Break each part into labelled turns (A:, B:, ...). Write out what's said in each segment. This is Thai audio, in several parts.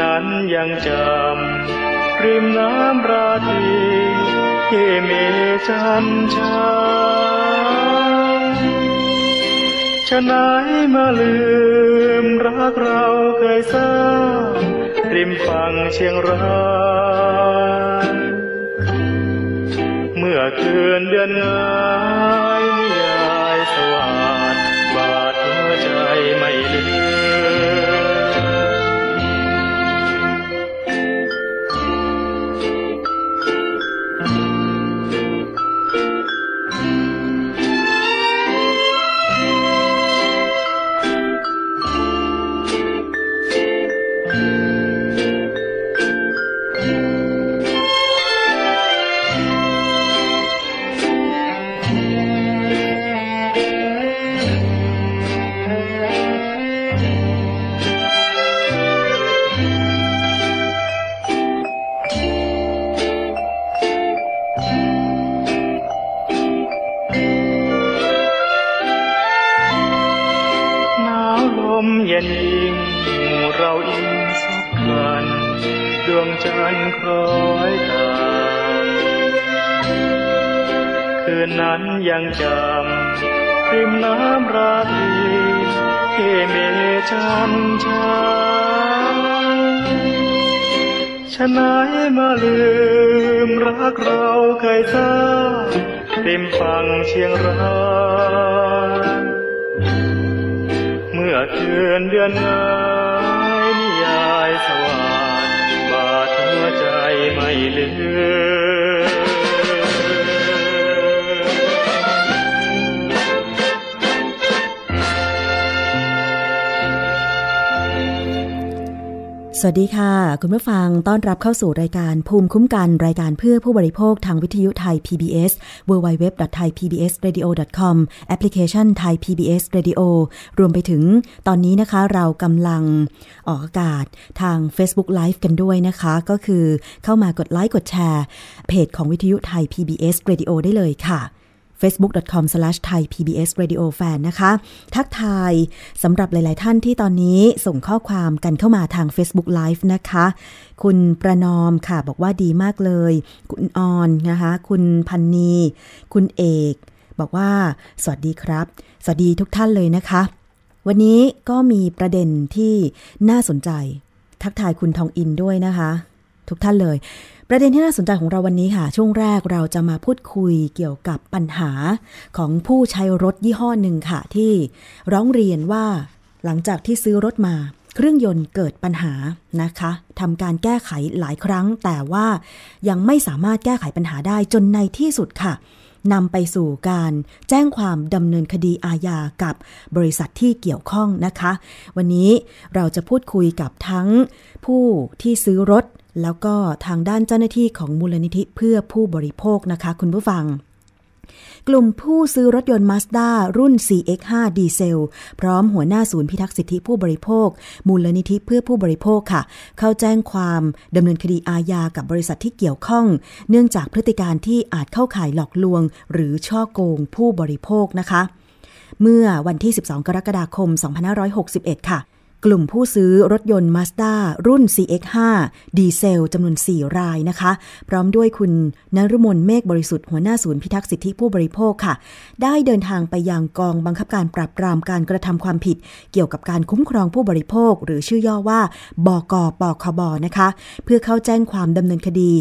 A: นั้นยังจำริมน้ำราตรีที่มีจันชายฉะไหนมาลืมรักเราเคยสร้างริมฝั่งเชียงรายเมื่อคืนเดือนงา ยังจำริมน้ำราตรีที่มีจันทร์ชายฉะไหนมาลืมรักเราเคยสร้าริมฝั่งเชียงรายเมื่อคืนเดือนงายนิยายสว่างบาดหัวใจไม่ลืม
B: สวัสดีค่ะ คุณผู้ฟังต้อนรับเข้าสู่รายการภูมิคุ้มกันรายการเพื่อผู้บริโภคทางวิทยุไทย PBS www.thaipbsradio.com แอปพลิเคชัน Thai PBS Radio รวมไปถึงตอนนี้นะคะเรากำลังออกอากาศทาง Facebook Live กันด้วยนะคะ ก็คือเข้ามากดไลค์กดแชร์ เพจของวิทยุไทย PBS Radio ได้เลยค่ะ facebook.com/thaipbsradiofan นะคะ ทักทายสำหรับหลาย ๆ ท่านที่ตอนนี้ส่งข้อความกันเข้ามาทาง Facebook Live นะคะ คุณประนอมค่ะบอกว่าดีมากเลย คุณออนนะคะ คุณพันนี คุณเอก บอกว่า สวัสดีครับ สวัสดีทุกท่านเลยนะคะ วันนี้ก็มีประเด็นที่น่าสนใจ ทักทายคุณทองอินด้วยนะคะ ทุกท่านเลย ประเด็นที่น่าสนใจของเราวันนี้ค่ะ ช่วงแรกเราจะมาพูดคุยเกี่ยวกับปัญหาของผู้ใช้รถยี่ห้อหนึ่งค่ะ ที่ร้องเรียนว่าหลังจากที่ซื้อรถมา เครื่องยนต์เกิดปัญหานะคะทำการแก้ไขหลายครั้ง แต่ว่ายังไม่สามารถแก้ไขปัญหาได้จนในที่สุดค่ะนำไปสู่การแจ้งความดำเนินคดีอาญากับบริษัทที่เกี่ยวข้องนะคะ วันนี้เราจะพูดคุยกับทั้งผู้ที่ซื้อรถ แล้วก็ทางด้านเจ้าหน้าที่ของมูลนิธิเพื่อผู้บริโภคนะคะ คุณผู้ฟัง กลุ่มผู้ซื้อรถยนต์ Mazda รุ่น CX5 ดีเซล พร้อมหัวหน้าศูนย์พิทักษ์สิทธิผู้บริโภค มูลนิธิเพื่อผู้บริโภคค่ะ เข้าแจ้งความดำเนินคดีอาญากับบริษัทที่เกี่ยวข้อง เนื่องจากพฤติการที่อาจเข้าข่ายหลอกลวง หรือช่อโกงผู้บริโภคนะคะเมื่อวันที่ 12 กรกฎาคม 2561 ค่ะ กลุ่มผู้ซื้อรถยนต์ Mazda รุ่น CX5 ดีเซลจำนวน 4 รายนะคะ พร้อมด้วยคุณนรุมนเมฆบริสุทธิ์หัวหน้าศูนย์พิทักษ์สิทธิผู้บริโภคค่ะ ได้เดินทางไปยังกองบังคับการปราบปรามการกระทำความผิด เกี่ยวกับการคุ้มครองผู้บริโภค หรือชื่อย่อว่าบกปคบนะคะ เพื่อเข้าแจ้งความดำเนินคดี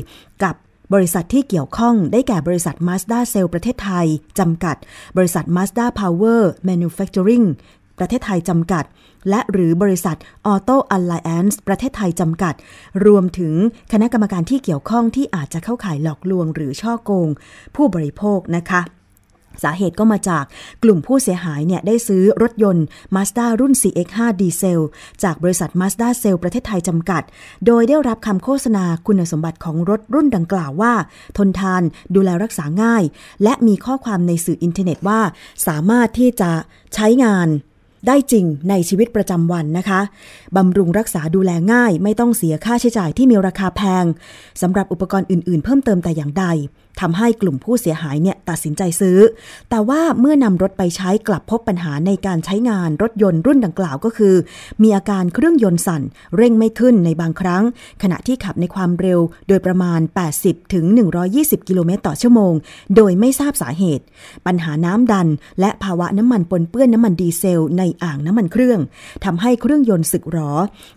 B: กับบริษัทที่เกี่ยวข้องได้แก่บริษัท Mazda Cell ประเทศไทย จำกัด บริษัท Mazda Power Manufacturing ประเทศไทยจำกัด และหรือบริษัท Auto Alliance ประเทศไทยจำกัด รวมถึงคณะกรรมการที่เกี่ยวข้องที่อาจจะเข้าข่ายหลอกลวงหรือช่อโกง ผู้บริโภคนะคะสาเหตุก็มาจากกลุ่มผู้เสียหายเนี่ยได้ซื้อรถยนต์ Mazda รุ่น CX5 ดีเซล จากบริษัท Mazda Cell ประเทศไทยจำกัด โดยได้รับคำโฆษณาคุณสมบัติของรถรุ่นดังกล่าวว่า ทนทานดูแลรักษาง่าย และมีข้อความในสื่ออินเทอร์เน็ตว่า สามารถที่จะใช้งาน ได้จริงในชีวิตประจำวันนะคะบำรุงรักษาดูแลง่าย ไม่ต้องเสียค่าใช้จ่ายที่มีราคาแพงสำหรับอุปกรณ์อื่น ๆ เพิ่มเติมแต่อย่างใดทำให้กลุ่มผู้เสียหายเนี่ยตัดสินใจซื้อ แต่ว่าเมื่อนำรถไปใช้กลับพบปัญหาในการใช้งานรถยนต์รุ่นดังกล่าวก็คือ มีอาการเครื่องยนต์สั่น เร่งไม่ขึ้นในบางครั้ง ขณะที่ขับในความเร็วโดยประมาณ 80 ถึง 120 กิโลเมตรต่อชั่วโมง โดยไม่ทราบสาเหตุ ปัญหาน้ำดัน และภาวะน้ำมันปนเปื้อนน้ำมันดีเซลในอ่างน้ำมันเครื่องทำให้เครื่องยนต์สึกหรอ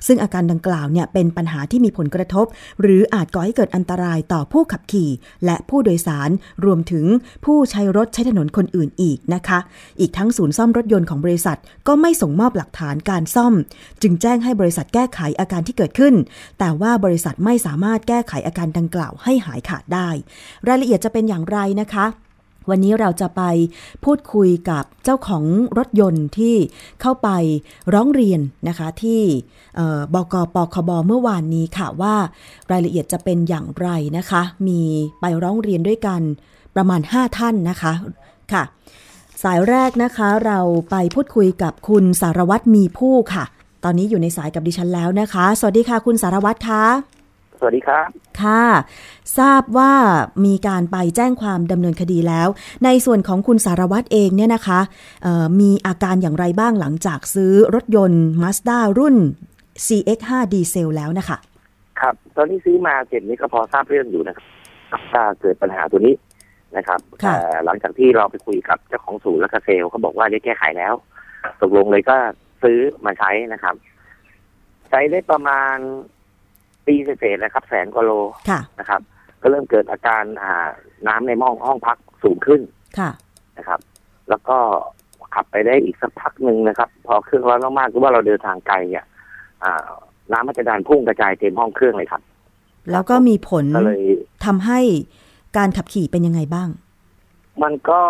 B: ซึ่งอาการดังกล่าวเนี่ยเป็นปัญหาที่มีผลกระทบ หรืออาจก่อให้เกิดอันตรายต่อผู้ขับขี่ และผู้โดยสารรวมถึงผู้ใช้รถใช้ถนนคนอื่นอีกนะคะ อีกทั้งศูนย์ซ่อมรถยนต์ของบริษัทก็ไม่ส่งมอบหลักฐานการซ่อม จึงแจ้งให้บริษัทแก้ไขอาการที่เกิดขึ้น แต่ว่าบริษัทไม่สามารถแก้ไขอาการดังกล่าวให้หายขาดได้ รายละเอียดจะเป็นอย่างไรนะคะ วันนี้เราจะไปพูดคุยกับเจ้าของรถยนต์ที่เข้าไปร้องเรียนนะคะที่บกปคบเมื่อวานนี้ค่ะว่ารายละเอียดจะเป็นอย่างไรนะคะ มีไปร้องเรียนด้วยกันประมาณ 5 ท่านนะคะค่ะ สายแรกนะคะเราไปพูดคุยกับคุณสารวัตรมีผู้ค่ะ ตอนนี้อยู่ในสายกับดิฉันแล้วนะคะ สวัสดีค่ะ คุณสารวัตรคะ
C: สวัสดีครับ
B: ค่ะ ทราบว่ามีการไปแจ้งความดำเนินคดีแล้ว ในส่วนของคุณสารวัตรเองเนี่ยนะคะมีอาการอย่างไรบ้างหลังจากซื้อรถยนต์ Mazda รุ่น CX5 ดีเซลแล้วนะคะ
C: ครับ ตอนที่ซื้อมาเสร็จนี้ก็พอทราบเรื่องอยู่นะครับถ้าเกิดปัญหาตัวนี้นะครับ
B: ค่ะ
C: แต่หลังจากที่เราไปคุยกับเจ้าของศูนย์และก็เซลล์เขาบอกว่าได้แก้ไขแล้ว ตกลงเลยก็ซื้อมาใช้นะครับ ใช้ได้ประมาณ ปีเศษๆนะครับ แสนกว่าโล
B: ค่ะ
C: นะครับ ก็เริ่มเกิดอาการอ่าน้ำในหม้อห้องพักสูงขึ้น
B: ค่ะ
C: นะครับ แล้วก็ขับไปได้อีกสักพักหนึ่งนะครับ พอเครื่องร้อนมากๆคือว่าเราเดินทางไกลอะอ่า น้ำมันจะดันพุ่งกระจายเต็มห้องเครื่องเลยครับ
B: แล้วก็มีผล
C: ก็เลย
B: ทำให้การขับขี่เป็นยังไงบ้าง
C: มันก็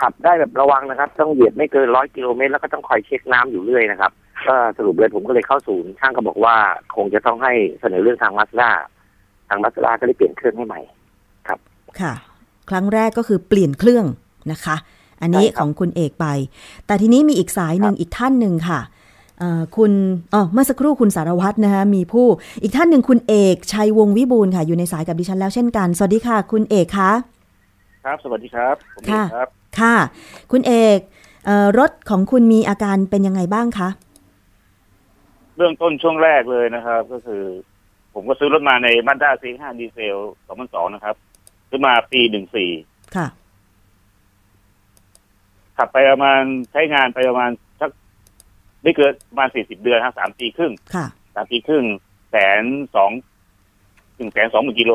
C: ขับได้แบบระวังนะครับ ต้องเหยียบไม่เกินร้อยกิโลเมตรแล้วก็ต้องคอยเช็คน้ำอยู่เรื่อยนะครับ ก็สรุปเลยผมก็เลยเข้าศูนย์ช่างก็บอกว่า คงจะต้องให้เสนอเรื่องทางมาสด้าทางมาสด้าก็เลยเปลี่ยนเครื่องให้ใหม่
B: ค่ะ ครั้งแรกก็คือเปลี่ยนเครื่องนะคะ อันนี้
C: ใช่ครับ
B: ของคุณเอกไป แต่ทีนี้มีอีกสายหนึ่งอีกท่านหนึ่งค่ะเอ่อคุณอ๋อเมื่อสักครู่คุณสารวัตรนะคะมีผู้อีกท่านหนึ่งคุณเอกชัยวงศ์วิบูลย์ค่ะ อยู่ในสายกับดิฉันแล้วเช่นกัน สวัสดีค่ะ คุณเอกคะ
A: ครับ สวัสดีครับผม
B: ค่ะ
A: เอกครับ
B: ค่ะ คุณเอกเอ่อรถของคุณมีอาการเป็นยังไงบ้างคะ
A: เบื้องต้นช่วงแรกเลยนะครับ ก็คือ ผมก็ซื้อรถมาในมาด้าซีห้าดีเซล2002นะครับ ซื้อมาปีหนึ่งสี่
B: ค่ะ
A: ขับไปประมาณใช้งานไปประมาณสักไม่เกินประมาณสี่สิบเดือนฮะสามปีครึ่ง
B: ค่ะ
A: สามปีครึ่งแสนสองถึงแสนสองหมื่นกิโล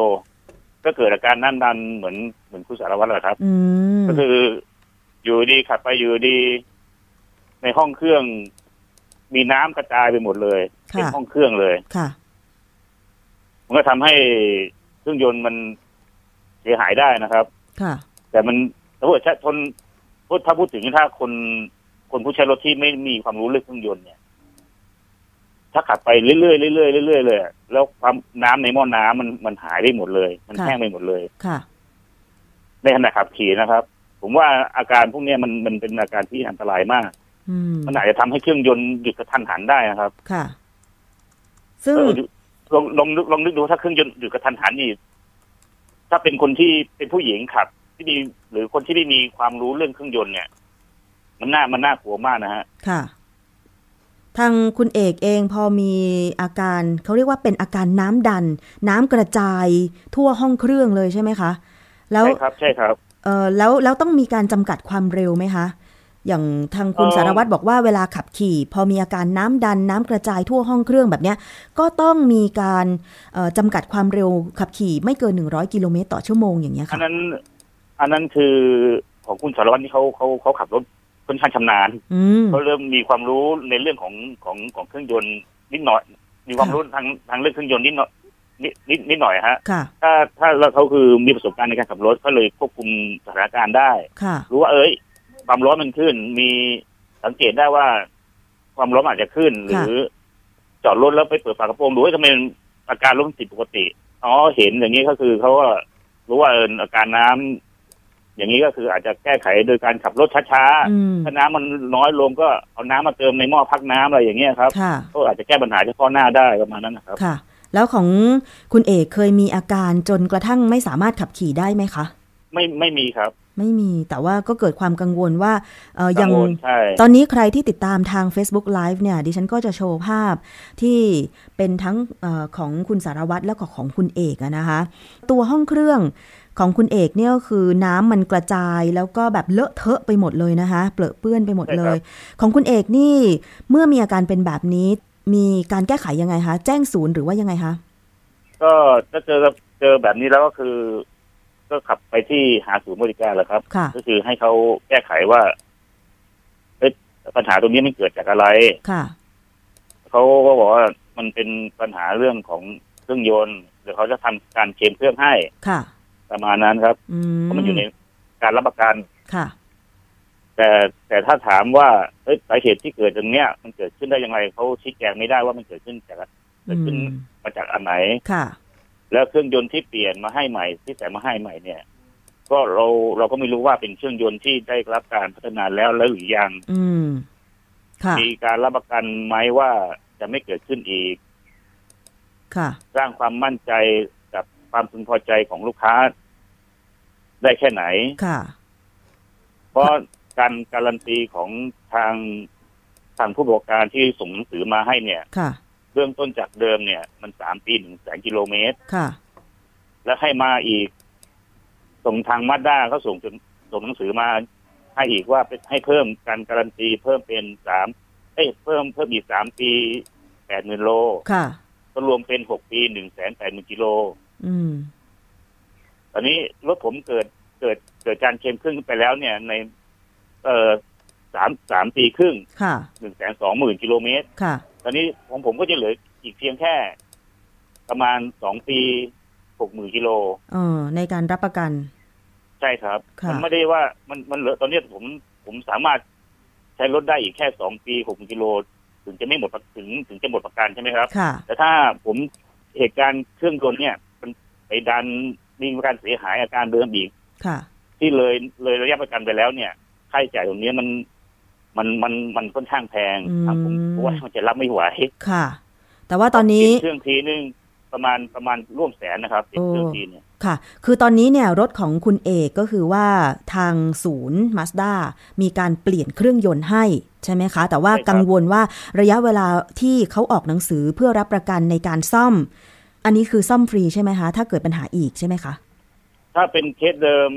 A: ก็เกิดอาการนั่นดันเหมือนเหมือนคุณสารวัตรแหละครับ
B: อืม
A: ก็คืออยู่ดีขับไปอยู่ดี ในห้องเครื่อง มีน้ำกระจายไปหมดเลยเต็ม
B: ค่ะ
A: ห้องเครื่องเลย
B: ค่ะ
A: มันก็ทำให้เครื่องยนต์มันเสียหายได้นะครับ
B: ค่ะ
A: แต่มันถ้าพูดใช้ทนพูดถ้าพูดถึงถ้าคนคนผู้ใช้รถที่ไม่มีความรู้เรื่องเครื่องยนต์เนี่ย
D: ถ้าขับไปเรื่อยๆเรื่อยๆเรื่อยๆเลยอะแล้วความน้ำในหม้อน้ำมันมันหายได้หมดเลย มัน
B: ค่ะ
D: แห้งไปหมดเลย
B: ค่ะ
D: ในขณะขับขี่นะครับ ผมว่าอาการพวกเนี้ยมันมันเป็นอาการที่อันตรายมาก
B: อื ม
D: มันอาจจะทำให้เครื่องยนต์หยุดกระทันหันได้นะครับ
B: ค่ะ ซึ่ง
D: เออลองลองนึกลองนึกดูถ้าเครื่องยนต์หยุดกระทันหันนี่ถ้าเป็นคนที่เป็นผู้หญิงขับ ที่มีหรือคนที่ไม่มีความรู้เรื่องเครื่องยนต์เนี่ย มันน่ามันน่ากลัวมากนะฮะ
B: ค่ะ ทางคุณเอกเองพอมีอาการเขาเรียกว่าเป็นอาการน้ำดัน น้ำกระจายทั่วห้องเครื่องเลยใช่ไหมคะ แล้ว
D: ใช่ครับ ใช่ครับ
B: เออแล้วแล้วต้องมีการจำกัดความเร็วไหมคะ อย่างทางคุณ
D: เอ่อ
B: สารวัตรบอกว่าเวลาขับขี่ พอมีอาการน้ำดันน้ำกระจายทั่วห้องเครื่องแบบเนี้ยก็ต้องมีการเอ่อจำกัดความเร็วขับขี่ไม่เกิน100กิโลเมตรต่อชั่วโมงอย่างเงี้ย
D: อัน
B: ค่ะ
D: นั้นอันนั้นคือของคุณสารวัตรที่เขาเขาเขาขับรถค่อนข้างชำนาญ
B: อืม
D: เขาเริ่มมีความรู้ในเรื่องของของของเครื่องยนต์นิดหน่อย มีความ
B: ค่ะ
D: รู้ทางทางเรื่องเครื่องยนต์นิดหน่อยนิดนิดนิดหน่อยฮะ
B: ค่ะ
D: ถ้าถ้าแล้วเขาคือมีประสบการณ์ในการขับรถเขาเลยควบคุมสถานการณ์ได้
B: ค่ะ
D: รู้ว่าเอ้ย ความร้อนมันขึ้น มีสังเกตได้ว่า ความร้อนอาจจะขึ้น หรือจอดรถแล้วไปเปิดฝากระโปรงดูว่าทำไมอาการรถมันผิดปกติอ๋อเห็นอย่างนี้ก็คือเขาก็รู้ว่าเอออาการน้ำอย่างนี้ก็คืออาจจะแก้ไขโดยการขับรถช้า
B: อืม
D: ๆถ้าน้ำมันน้อยลงก็เอาน้ำมาเติมในหม้อพักน้ำอะไรอย่างเงี้ยครับ
B: ค่ะ
D: ก็อาจจะแก้ปัญหาเฉพาะหน้าได้ประมาณนั้นนะครับ
B: ค่ะ แล้วของคุณเอกเคยมีอาการจนกระทั่งไม่สามารถขับขี่ได้ไหมคะ
D: ไม่ไม่มีครับ
B: ไม่มีแต่ว่าก็เกิดความกังวลว่าเออยัง
D: กังวลใช่
B: ตอนนี้ใครที่ติดตามทาง Facebook Live เนี่ย ดิฉันก็จะโชว์ภาพที่เป็นทั้งเออของคุณสารวัตรและก็ของคุณเอกอะนะคะ ตัวห้องเครื่องของคุณเอกเนี่ยก็คือน้ำมันกระจายแล้วก็แบบเลอะเทอะไปหมดเลยนะคะเปลอะเปื้อนไปหมดเลย ของคุณเอกนี่เมื่อมีอาการเป็นแบบนี้ มีการแก้ไขยังไงคะแจ้งศูนย์หรือว่ายังไงคะ
D: ก็ถ้าเจอเจอแบบนี้แล้วก็คือ ก็ขับไปที่หาศูนย์บริการแหละครับ
B: ค่ะ
D: ก็คือให้เขาแก้ไขว่าเอ๊ะปัญหาตรงนี้มันเกิดจากอะไร
B: ค่ะ
D: เขาก็บอกว่ามันเป็นปัญหาเรื่องของเครื่องยนต์เดี๋ยวเขาจะทำการเคลมเครื่องให้
B: ค่ะ
D: ประมาณนั้นครับ
B: อืม
D: เพราะมันอยู่ในการรับประกัน
B: ค่ะ
D: แต่แต่ถ้าถามว่าเอ้ยสาเหตุที่เกิดตรงเนี้ย มันเกิดขึ้นได้ยังไงเขาชี้แจงไม่ได้ว่ามันเกิดขึ้นจากเกิดขึ้น
B: อืม
D: มาจากอันไหน
B: ค่ะ
D: แล้วเครื่องยนต์ที่เปลี่ยนมาให้ใหม่ที่ใส่มาให้ใหม่เนี่ย ก็เราเราก็ไม่รู้ว่าเป็นเครื่องยนต์ที่ได้รับการพัฒนาแล้วแล้วหรือยัง
B: อืมค่ะ
D: มีการรับประกันไหมว่าจะไม่เกิดขึ้นอีก
B: ค่ะ
D: สร้างความมั่นใจกับความพึงพอใจของลูกค้า ได้แค่ไหน
B: ค่ะ
D: เพราะการการันตีของทางทางผู้ประกอบการที่ส่งหนังสือมาให้เนี่ย
B: ค่ะ
D: เริ่มต้นจากเดิมเนี่ย มันสามปีหนึ่งแสนกิโลเมตร
B: ค่ะ
D: แล้วให้มาอีก ส่งทางมาด้าเขาส่งจนส่งหนังสือมาให้อีกว่าเป็นให้เพิ่มการการันตี เพิ่มเป็นสามเอ้ยเพิ่มเพิ่มอีกสามปีแปดหมื่นโล
B: ค่ะ
D: ก็รวมเป็นหกปีหนึ่งแสนแปดหมื่นกิโล
B: อืม
D: ตอนนี้รถผมเกิดเกิดเกิดการเคลมครึ่งไปแล้วเนี่ย ใน เอ่อสามสามปีครึ่ง
B: ค่ะ
D: หนึ่งแสนสองหมื่นกิโลเมตร
B: ค่ะ
D: ตอนนี้ของผมก็จะเหลืออีกเพียงแค่ ประมาณสองปีหกหมื่นกิโล
B: เออในการรับประกัน
D: ใช่ครับ
B: ค่ะ
D: มันไม่ได้ว่ามันมันเหลือตอนนี้ผมผมสามารถใช้รถได้อีกแค่สองปีหกกิโลถึงจะไม่หมดประถึงถึงจะหมดประกันใช่ไหมครับ
B: ค่ะ
D: แต่ถ้าผมเหตุการณ์เครื่องยนต์เนี่ย มันไปดันมีการเสียหายอาการเดิมอีก
B: ค่ะ
D: ที่เลยเลยระยะประกันไปแล้วเนี่ยค่าใช้จ่ายตรงนี้มัน มันมันมันค่อนข้างแพง
B: อืม
D: ทางผมเพราะว่ามันจะรับไม่ไหว
B: ค่ะ แต่ว่าตอนนี้
D: เปลี่ยเครื่องทีนึงประมาณประมาณร่วมแสนนะครับเปลี่ยนเครื่องทีเนี่ย
B: ค่ะ คือตอนนี้เนี่ยรถของคุณเอกก็คือว่าทางศูนย์มาสด้ามีการเปลี่ยนเครื่องยนต์ให้ใช่ไหมคะ แต่ว่า
D: ใช่ครับ
B: กังวลว่าระยะเวลาที่เขาออกหนังสือเพื่อรับประกันในการซ่อม อันนี้คือซ่อมฟรีใช่ไหมคะ ถ้าเกิดปัญหาอีกใช่ไหมคะ
D: ถ้าเป็นเคสเดิม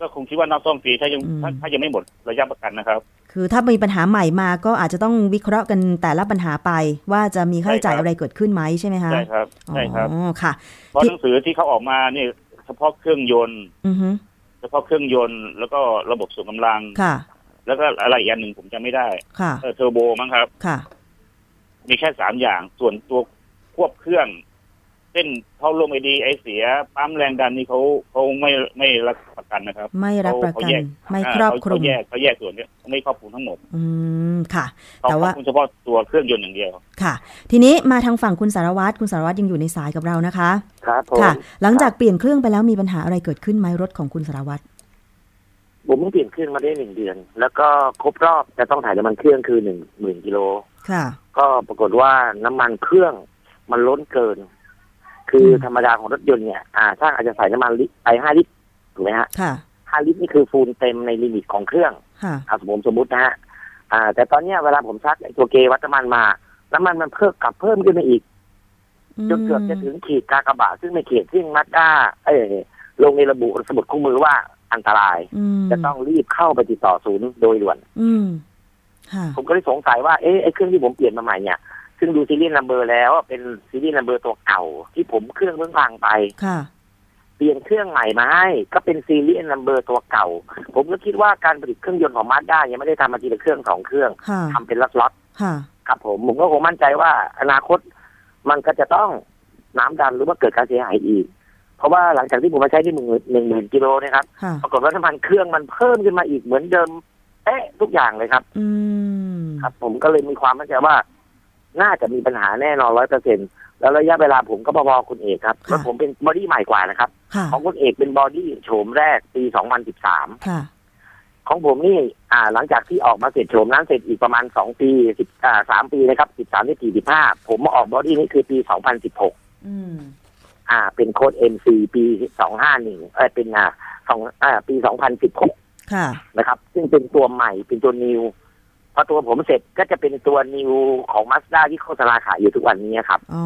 D: ก็คงคิดว่านอกซ่อมฟรีถ้ายัง
B: อืม
D: ถ้าถ้ายังไม่หมดระยะประกันนะครับ
B: คือถ้ามีปัญหาใหม่มาก็อาจจะต้องวิเคราะห์กันแต่ละปัญหาไป ว่าจะมีค่าใช้จ่าย
D: ใช่ครับ
B: อะไรเกิดขึ้นไหมใช่ไหมคะ
D: ใช่ครับใช่ครับ
B: อ๋อค่ะ
D: เพราะ
B: ที่
D: หนังสือที่เขาออกมาเนี่ยเฉพาะเครื่องยนต์
B: อือฮึ
D: เฉพาะเครื่องยนต์แล้วก็ระบบส่งกำลัง
B: ค่ะ
D: แล้วก็อะไรอีกอันหนึ่งผมจำไม่ได้
B: ค่ะ
D: เออเทอร์โบมั้งครับ
B: ค่ะ
D: มีแค่สามอย่างส่วนตัวควบเครื่อง จเส้นเข้าร่วมไอดีไอเสียปั๊มแรงดันนี่เขาเขาไม่ไม่รับประกันนะครับ
B: ไม่รับประ
D: เขา
B: กัน
D: แยก
B: ไม่ครอบคลุม
D: เขาแยกเขาแยกส่วนเนี้ยไม่ครอบคลุมทั้งหมด
B: อืมค่ะ
D: เขา
B: แต่ว่า
D: ครอบคลุมเฉพาะตัวเครื่องยนต์อย่างเดียว
B: ค่ะ ทีนี้มาทางฝั่งคุณสารวัตรคุณสารวัตรยังอยู่ในสายกับเรานะคะ
C: ครับผม
B: ค่ะ หลังจากเปลี่ยนเครื่องไปแล้วมีปัญหาอะไรเกิดขึ้นไหมรถของคุณสารวัตร
C: ผมเพิ่งเปลี่ยนเครื่องมาได้หนึ่งเดือน แล้วก็ครบรอบจะต้องถ่ายน้ำมันเครื่องคือหนึ่งหมื่นกิโล
B: ค่ะ
C: ก็ปรากฏว่าน้ำมันเครื่องมันล้นเกิน คือธรรมดาของรถยนต์เนี่ยอ่าช่างอาจจะใส่น้ำมันลิตรไปห้าลิตรถูกไหมฮะ
B: ค่ะ
C: ห้าลิตรนี่คือ full เต็มใน limit ของเครื่อง
B: ค่ะ
C: เอาสมมติสมมตินะฮะอ่า แต่ตอนเนี้ยเวลาผมชักไอ้ตัวเกจวัดน้ำมันมา น้ำมันมันเพิ่มกลับเพิ่มขึ้นมาอีกจนเกือบจะถึงขีดกากบาทซึ่งไม่เขียนซึ่งมาสด้าเอ้ยลงในระบุสมุดคู่มือว่าอันตราย
B: อืม
C: จะต้องรีบเข้าไปติดต่อศูนย์โดยด่วน
B: อืมค่ะ
C: ผมก็เลยสงสัยว่าเอ๊ะไอ้เครื่องที่ผมเปลี่ยนมาใหม่เนี่ย ซึ่งดู series number แล้วเป็น series number ตัวเก่า ที่ผมเครื่องเพิ่งพังไป
B: ค่ะ
C: เปลี่ยนเครื่องใหม่มาให้ก็เป็น series number ตัวเก่า ผมก็คิดว่าการผลิตเครื่องยนต์ของมาสด้ายังไม่ได้ทำมาทีละเครื่องสองเครื่อง
B: ค่ะ
C: ทำเป็นล็อต
B: ค่ะ
C: ๆครับผมผมก็คงมั่นใจว่าอนาคตมันก็จะต้องน้ำดันหรือว่าเกิดการเสียหายอีก เพราะว่าหลังจากที่ผมมาใช้ที่หนึ่งหนึ่งหมื่นกิโลเนะครับ
B: ค่ะ
C: ปรากฏว่าน้ำมันเครื่องมันเพิ่มขึ้นมาอีกเหมือนเดิมเอ๊ะทุกอย่างเลยครับ
B: อืม
C: ครับ ผมก็เลยมีความมั่นใจว่า น่าจะมีปัญหาแน่นอนร้อยเปอร์เซ็นต์แล้วระยะเวลาผมก็พอๆคุณเอกครับแล้วผมเป็น body ใหม่กว่านะครับ
B: ค่ะ
C: ของคุณเอกเป็น body โฉมแรกปี2013
B: ค่ะ
C: ของผมนี่อ่า หลังจากที่ออกมาเสร็จโฉมนั้นเสร็จอีกประมาณ2ปี10อ่า3ปีนะครับ13ที่45ผมมาออก body นี่คือปี2016
B: อืม
C: อ่า เป็นโค้ด MC ปี251เอ้ยเป็นอ่าสองอ่าปี2016
B: ค่ะ
C: นะครับ ซึ่งเป็นตัวใหม่เป็นตัวนิว พอตัวผมเสร็จก็จะเป็นตัวนิวของมาสด้าที่โฆษณาขายอยู่ทุกวันนี้ครับ
B: อ๋อ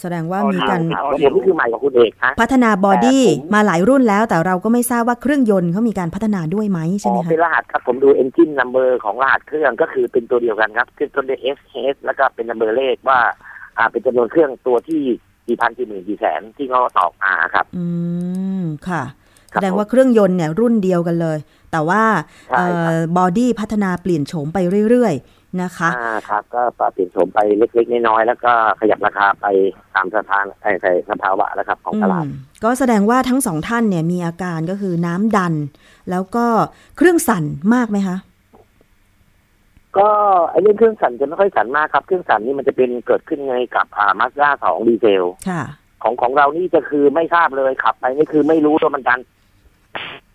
B: แสดงว่า
D: อ๋อ
B: มีการ
D: ครับ
C: ของผมนี่คือใหม่กว่าคุณเอกฮะ
B: พัฒนาบอดี้
C: แต่ผม
B: มาหลายรุ่นแล้ว แต่เราก็ไม่ทราบว่าเครื่องยนต์เขามีการพัฒนาด้วยไหมใช่
C: อ๋
B: ไหม
C: อ
B: คะ
C: เป็นรหัสครับผมดู engine number ของรหัสเครื่องก็คือเป็นตัวเดียวกันครับ คือตัวเดียว S H แล้วก็เป็น number เลขว่า อ่าเป็นจำนวนเครื่องตัวที่กี่พันกี่หมื่นกี่แสนที่เขาตอกมาครับ
B: อืมค่ะ
C: ครั
B: แส
C: บ
B: ดงว่าเครื่องยนต์เนี่ยรุ่นเดียวกันเลย แต่ว่า
C: ใช่ครับ
B: บอดี้พัฒนาเปลี่ยนโฉมไปเรื่อยๆนะคะ
C: อ่าครับ ก็ปรับเปลี่ยนโฉมไปเล็กๆน้อยๆแล้วก็ขยับราคาไปตามสถานไอ้ใส่สภาวะแล้วครับของตลาด
B: อืมก็แสดงว่าทั้งสองท่านเนี่ยมีอาการก็คือน้ำดัน แล้วก็เครื่องสั่นมากไหมคะ
C: ก็ไอ้เรื่องเครื่องสั่นจะไม่ค่อยสั่นมากครับ เครื่องสั่นนี่มันจะเป็นเกิดขึ้นไงกับอ่ามาสด้าสองดีเซล
B: ค่ะ
C: ของของเรานี่จะคือไม่ทราบเลยขับไปนี่คือไม่รู้ว่ามันดัน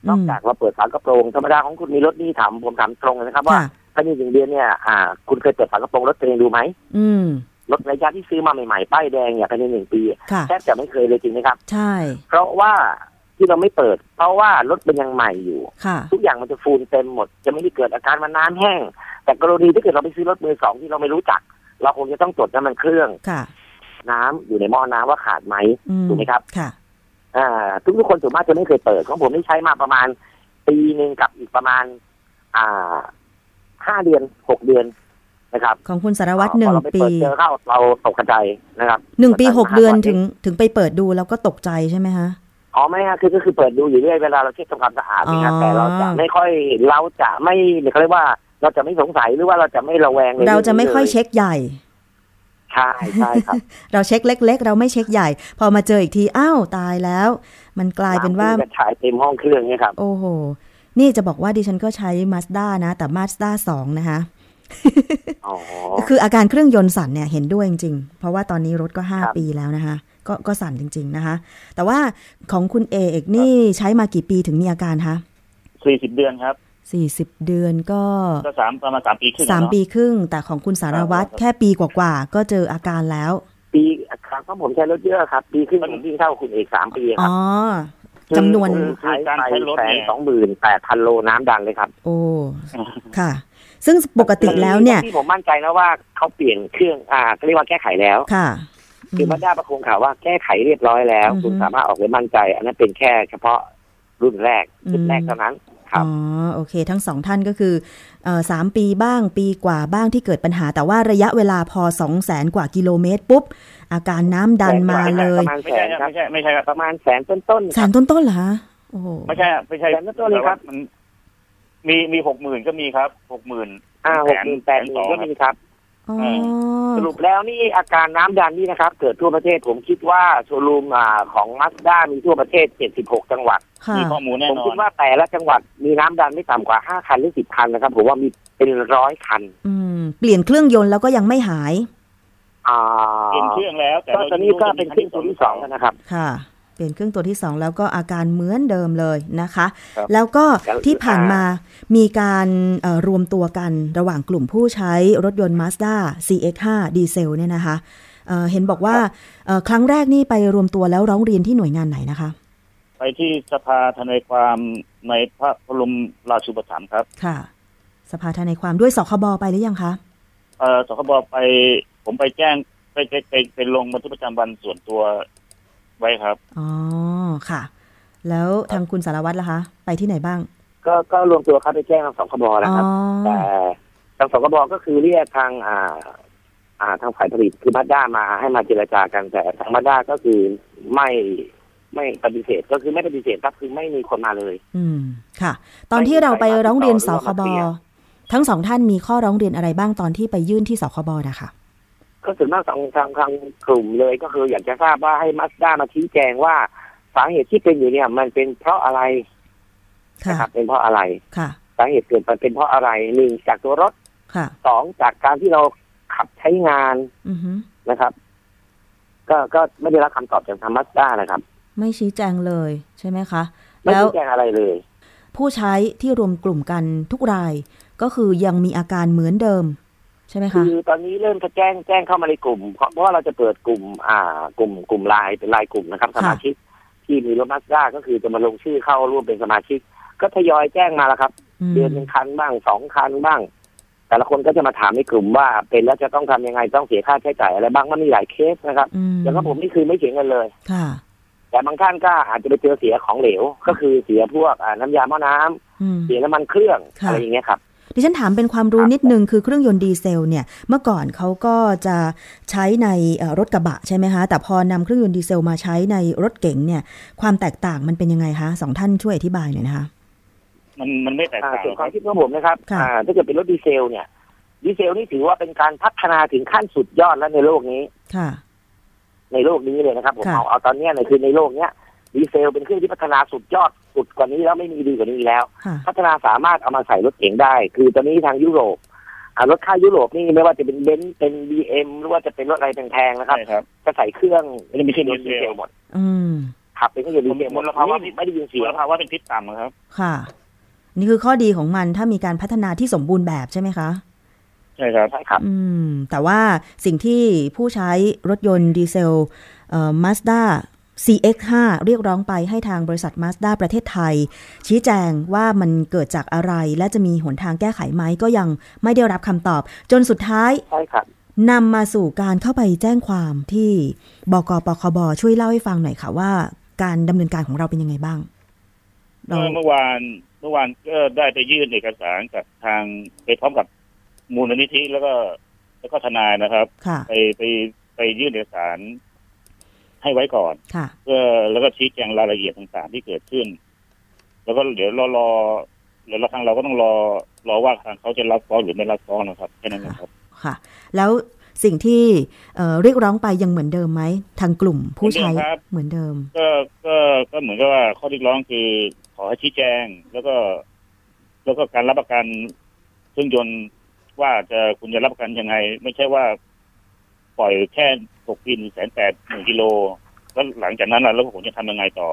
C: นอกจากเราเปิดฝากระโปรงธรรมดาของคุณมีรถนี่ถามผมถามตรงเลยนะครับ ว่า
B: ค่ะ
C: ภายในหนึ่งเดือนเนี่ยอ่า คุณเคยเปิดฝากระโปรงรถตัวเองดูไหม
B: อืม
C: รถระยะที่ซื้อมาใหม่ๆป้ายแดงเนี่ยภายในหนึ่งปี
B: ค่ะ
C: แทบจะไม่เคยเลยจริงไหมครับ
B: ใช่
C: เพราะว่าที่เราไม่เปิด เพราะว่ารถเป็นยังใหม่อยู่
B: ค่ะ
C: ทุกอย่างมันจะฟูลเต็มหมด จะไม่ได้เกิดอาการมันน้ำแห้ง แต่กรณีที่เกิดเราไปซื้อรถมือสองที่เราไม่รู้จัก เราคงจะต้องตรวจน้ำมันเครื่อง
B: ค่ะ
C: น้ำอยู่ในหม้อน้ำว่าขาดไหม
B: อืม
C: ถูกไหมครับ
B: ค่ะ
C: อ่าทุกทุกๆคนส่วนมากจะไม่เคยเปิด ของผมนี่ใช้มาประมาณปีหนึ่งกับอีกประมาณ อ่าห้าเดือนหกเดือนนะครับ
B: ของคุณสารวัตรห
C: พ
B: นึ่
C: องเราไป
B: ปี
C: เปิดเจอเข้าเราตกกระจายนะครับ
B: หนึ่งปีหกเดือน
C: ว่า
B: ถึงถึงไปเปิดดูแล้วก็ตกใจใช่ไหมคะ
C: อ๋อไม่ฮะคือก็คือเปิดดูอยู่เรื่อยเวลาเราเช็คทำความสะอาดนะครับ
B: อ๋อ
C: แต่เราจะไม่ค่อยเราจะไม่เขาเรียกว่า เราจะไม่สงสัยหรือว่าเราจะไม่ระแวงใน
B: เราจะไม่ค่อย
C: รื่องนี้ล
B: เช็คใหญ่
C: ใช่ใช่ครับ
B: เราเช็คเล็ก ๆ เราไม่เช็คใหญ่ พอมาเจออีกทีอ้าวตายแล้ว มันกลายเป็นว่าำ
C: กระชายเต็มห้องเครื่องเนี่ยครับ
B: โอ้โห นี่จะบอกว่าดิฉันก็ใช้ Mazda นะ แต่ Mazda 2นะคะ
C: อ๋อ
B: คืออาการเครื่องยนต์สั่นเนี่ยเห็นด้วยจริงๆ เพราะว่าตอนนี้รถก็
C: ครับ
B: 5ปีแล้วนะคะ ก็ก็สั่นจริง ๆนะคะ แต่ว่าของคุณเอกนี่ใช้มากี่ปีถึงมีอาการคะ
D: สี่สิบเดือนครับ
B: 40เดือนก็
D: ก็สามประมาณสามปีครึ่ง
B: สาม
D: เนอะ
B: ปีครึ่ง แต่ของคุณสารวัตร
D: ครับ
B: แค่ปีกว่าๆก็เจออาการแล้ว
C: ปีครั้งของผมใช้รถเยอะครับปีครึ่งผมวิ่งเท่าคุณเอกสามปีค
B: อ๋
C: รับ
B: อจำนวน
C: คือใช้ไปแสนสองหมื่นแปดพันโลน้ำดันเลยครับ
B: โอ้ค่ะ ซึ่งปกติแล้วเนี่ย
C: ที่ผมมั่นใจนะว่าเขาเปลี่ยนเครื่องอ่าเขาเรียกว่าแก้ไขแล้ว
B: ค่ะ
C: คือมาด้าประคงข่าวว่าแก้ไขเรียบร้อยแล้ว
B: อือฮึ
C: คุณสามารถออกเลยมั่นใจ อันนั้นเป็นแค่เฉพาะรุ่นแรกรุ่นแรก
B: อืม
C: เท่านั้น ครับ
B: อ๋อโอเค ทั้งสองท่านก็คือเอ่อสามปีบ้างปีกว่าบ้างที่เกิดปัญหา แต่ว่าระยะเวลาพอสองแสนกว่ากิโลเมตรปุ๊บ อาการน้ำดันมาเลย
C: ประมาณ
D: ไม่
C: แส
D: ใช่
C: น
D: ครับ
C: ครับ
D: ไม่ใช่ไม่ใช่ครับ
C: ประมาณแสนต้นๆ
B: แส
C: ครับ
B: นต้นๆเหรอคะโอ้โห
D: ไม่ใช่ไม่ใช่
C: แสนต้นๆเลยครับ
D: มันมีมีหกหมื่นก็มีครับหกหมื่น
C: อ่าห
D: แส
C: ก
D: น
C: หมื่นแปดหมื่นก็มีครับ
B: อ๋อ
C: สรุปแล้วนี่อาการน้ำดันนี่นะครับ เกิดทั่วประเทศผมคิดว่าโชว์รูมอ่าของมาสด้ามีทั่วประเทศ 76 จังหวัด
B: ค่ะ
D: มีข้อมูลแน่
C: ผม
D: นอ
C: คิ
D: น
C: ดว่าแต่ละจังหวัดมีน้ำดันไม่ต่ำกว่า 5 คันหรือ 10 คันนะครับผมว่ามีเป็นร้อยคัน
B: อืม เปลี่ยนเครื่องยนต์แล้วก็ยังไม่หาย
C: อ่า
D: เปลี่ยนเครื่องแล้ว แต่
C: ก็
D: เรา
C: ตอนนี้ก็เป็นเครื่องตัวที่สองแล้วนะครับ
B: ค่ะเปลี่ยนเครื่องตัวที่สองแล้วก็อาการเหมือนเดิมเลยนะคะ
D: ครับ
B: แล้วก็
C: แล้ว
B: ที่ผ่านมามีการเอ่อรวมตัวกันระหว่างกลุ่มผู้ใช้รถยนต์ Mazda CX5 ดีเซลเนี่ยนะคะเอ่อเห็นบอกว่าเอ่อครั้งแรกนี่ไปรวมตัวแล้วร้องเรียนที่หน่วยงานไหนนะคะ
D: ไปที่สภาทนายความในพระบรมราชูปถัมภ์ครับ
B: ค่ะ สภาทนายความด้วยสคบไปหรือยังคะ
D: เอ่อสคบไปผมไปแจ้งไปไปไปไปลงบันทึกประจำวันส่วนตัว ไว้ครับ
B: อ๋อ ค่ะ แล้วทางคุณสารวัตรล่ะคะ ไปที่ไหนบ้าง
C: ก็ก็รวมตัวเข้าไปแจ้งทางสคบแล้ว
B: อ๋อ
C: ครับ แต่ทางสคบก็คือเรียกทางอ่า อ่าทางฝ่ายผลิตคือมาด้ามาให้มาเจรจากันแต่ทางมาด้าก็คือไม่ไม่ปฏิเสธก็คือไม่ปฏิเสธครับคือไม่มีคนมาเลย
B: อืมค่ะ ตอนที่เราไปร้องเรียนสคบ
C: ไม่มีใครมาติดต่อหรือว่ามาเคลียร์
B: ทั้งสองท่านมีข้อร้องเรียนอะไรบ้างตอนที่ไปยื่นที่สคบนะคะ
C: ก็ส่วนมากทางทางทางกลุ่มเลยก็คืออยากจะทราบว่าให้มาสด้ามาชี้แจงว่าสาเหตุที่เป็นอยู่เนี่ย มันเป็นเพราะอะไร
B: ค่ะ
C: นะครับเป็นเพราะอะไร
B: ค่ะ
C: สาเหตุเกิดมันเป็นเพราะอะไรหนึ่งจากตัวรถ
B: ค่ะ
C: สองจากการที่เราขับใช้งาน
B: อือฮึ
C: นะครับ ก็ก็ไม่ได้รับคำตอบจากทางมาสด้านะครับ
B: ไม่ชี้แจงเลยใช่ไหมคะ
C: ไม่
B: แล้ว
C: ชี้แจงอะไรเลย
B: ผู้ใช้ที่รวมกลุ่มกันทุกรายก็คือยังมีอาการเหมือนเดิม ใช่ไหม
C: คื
B: คะ
C: อตอนนี้เริ่มจะแจ้งแจ้งเข้ามาในกลุ่มเพราะเพราะว่าเราจะเปิดกลุ่ม อ่ากลุ่มกลุ่มไลน์เป็นไลน์กลุ่มนะครับสมาชิกที่มีรถมาสด้าก็คือจะมาลงชื่อเข้าร่วมเป็นสมาชิก ก็ทยอยแจ้งมาแล้วครับ
B: อืม
C: เดือนหนึ่งคันบ้างสองคันบ้าง แต่ละคนก็จะมาถามในกลุ่มว่า เป็นแล้วจะต้องทำยังไงต้องเสียค่าใช้จ่ายอะไรบ้างมันมีหลายเคสนะครับ
B: อืม
C: อย่างของผมนี่คือไม่เสียเงินเลย
B: ค่ะ
C: แต่บางท่านก็อาจจะไปเจอเสียของเหลว ก็คือเสียพวกอ่าน้ำยาหม้อน้ำ
B: อืม
C: เสียน้ำมันเครื่อง
B: ค่ะ
C: อะไรอย่างเงี้ยครับ
B: ดิฉันถามเป็นความรู้
C: ครับ
B: นิดนึงคือเครื่องยนต์ดีเซลเนี่ยเมื่อก่อนเขาก็จะใช้ในเอ่อรถกระบะใช่ไหมคะ แต่พอนำเครื่องยนต์ดีเซลมาใช้ในรถเก๋งเนี่ย ความแตกต่างมันเป็นยังไงคะสองท่านช่วยอธิบายหน่อยนะคะ
D: มันมันไม่แตก
C: อ่า
D: ต่างครับ
C: ส่วน
D: ค
C: วามคิดของผมนะครับ
B: ค่ะ
C: อ่าถ้าเกิดเป็นรถดีเซล เนี่ย ดีเซลนี่ถือว่าเป็นการพัฒนาถึงขั้นสุดยอดแล้วในโลกนี้
B: ค่ะ
C: ในโลกนี้เลยนะครับผม
B: ค่ะ
C: เอาเอาตอนเนี้ยเนี่ยคือในโลกเนี้ย ดีเซลเป็นเครื่องที่พัฒนาสุดยอดสุดกว่านี้แล้วไม่มีดีกว่านี้อีกแล้ว
B: ค่ะ
C: พัฒนาสามารถเอามาใส่รถเก๋งได้ คือตอนนี้ทางยุโรปอ่ารถค่ายยุโรปนี่ไม่ว่าจะเป็นเบนซ์เป็นบีเอ็มหรือว่าจะเป็นรถอะไรแพงๆนะครับ
D: ใช่ครับ
C: จะใส่เครื่องดีเซล
D: ไม่ได้มีเครื่อง
C: ยนต์ดีเซลหมด
B: อืม
C: ขับเป็นเครื่องยนต์ดีเซลหมด
D: มลภาวะ
C: ไม่ได้ยินเสียงม
D: ลภาวะเป็นพิษต่ำครับ
B: ค่ะ นี่คือข้อดีของมันถ้ามีการพัฒนาที่สมบูรณ์แบบใช่ไหมคะ
D: ใช่ครับ
C: ใช่ครับ
B: อืม แต่ว่าสิ่งที่ผู้ใช้รถยนต์ดีเซลเอ่อ Mazda CX5 เรียกร้องไปให้ทางบริษัท Mazda ประเทศไทย ชี้แจงว่ามันเกิดจากอะไร และจะมีหนทางแก้ไขไหมก็ยังไม่ได้รับคำตอบ จนสุดท้าย
C: ใช่ครับ
B: นำมาสู่การเข้าไปแจ้งความที่บกปคบช่วยเล่าให้ฟังหน่อยค่ะว่า การดำเนินการของเราเป็นยังไงบ้างเรา
D: เมื่อวานเมื่อวานก็ได้ไปยื่นเอกสารกับทางไปพร้อมกับมูลนิธิแล้วก็แล้วก็ทนายนะครับ
B: ค่ะ
D: ไปไปไปยื่นเอกสาร ให้ไว้ก่อน
B: ค่ะ
D: เพื่อแล้วก็ชี้แจงรายละเอียดต่างๆที่เกิดขึ้น แล้วก็เดี๋ยวรอรอเดี๋ยวเราทางเราก็ต้องรอรอว่าทางเขาจะรับฟ้องหรือไม่รับฟ้องนะครับแค่นั้นนะครับ
B: ค่ะ แล้วสิ่งที่เอ่อเรียกร้องไปยังเหมือนเดิมไหมทางกลุ่มผู้ใช้
D: เหมือนเดิมครับ
B: เหมือนเดิม
D: ก็ก็ก็เหมือนกับว่าข้อเรียกร้องคือขอให้ชี้แจง แล้วก็ แล้วก็การรับประกันเครื่องยนต์ว่าจะคุณจะรับประกันยังไง ไม่ใช่ว่าปล่อยแค่ หกปีหนึ่งแสนแปดหนึ่งกิโลแล้วหลังจากนั้นน่ะแล้วผมจะทำยังไงต่อ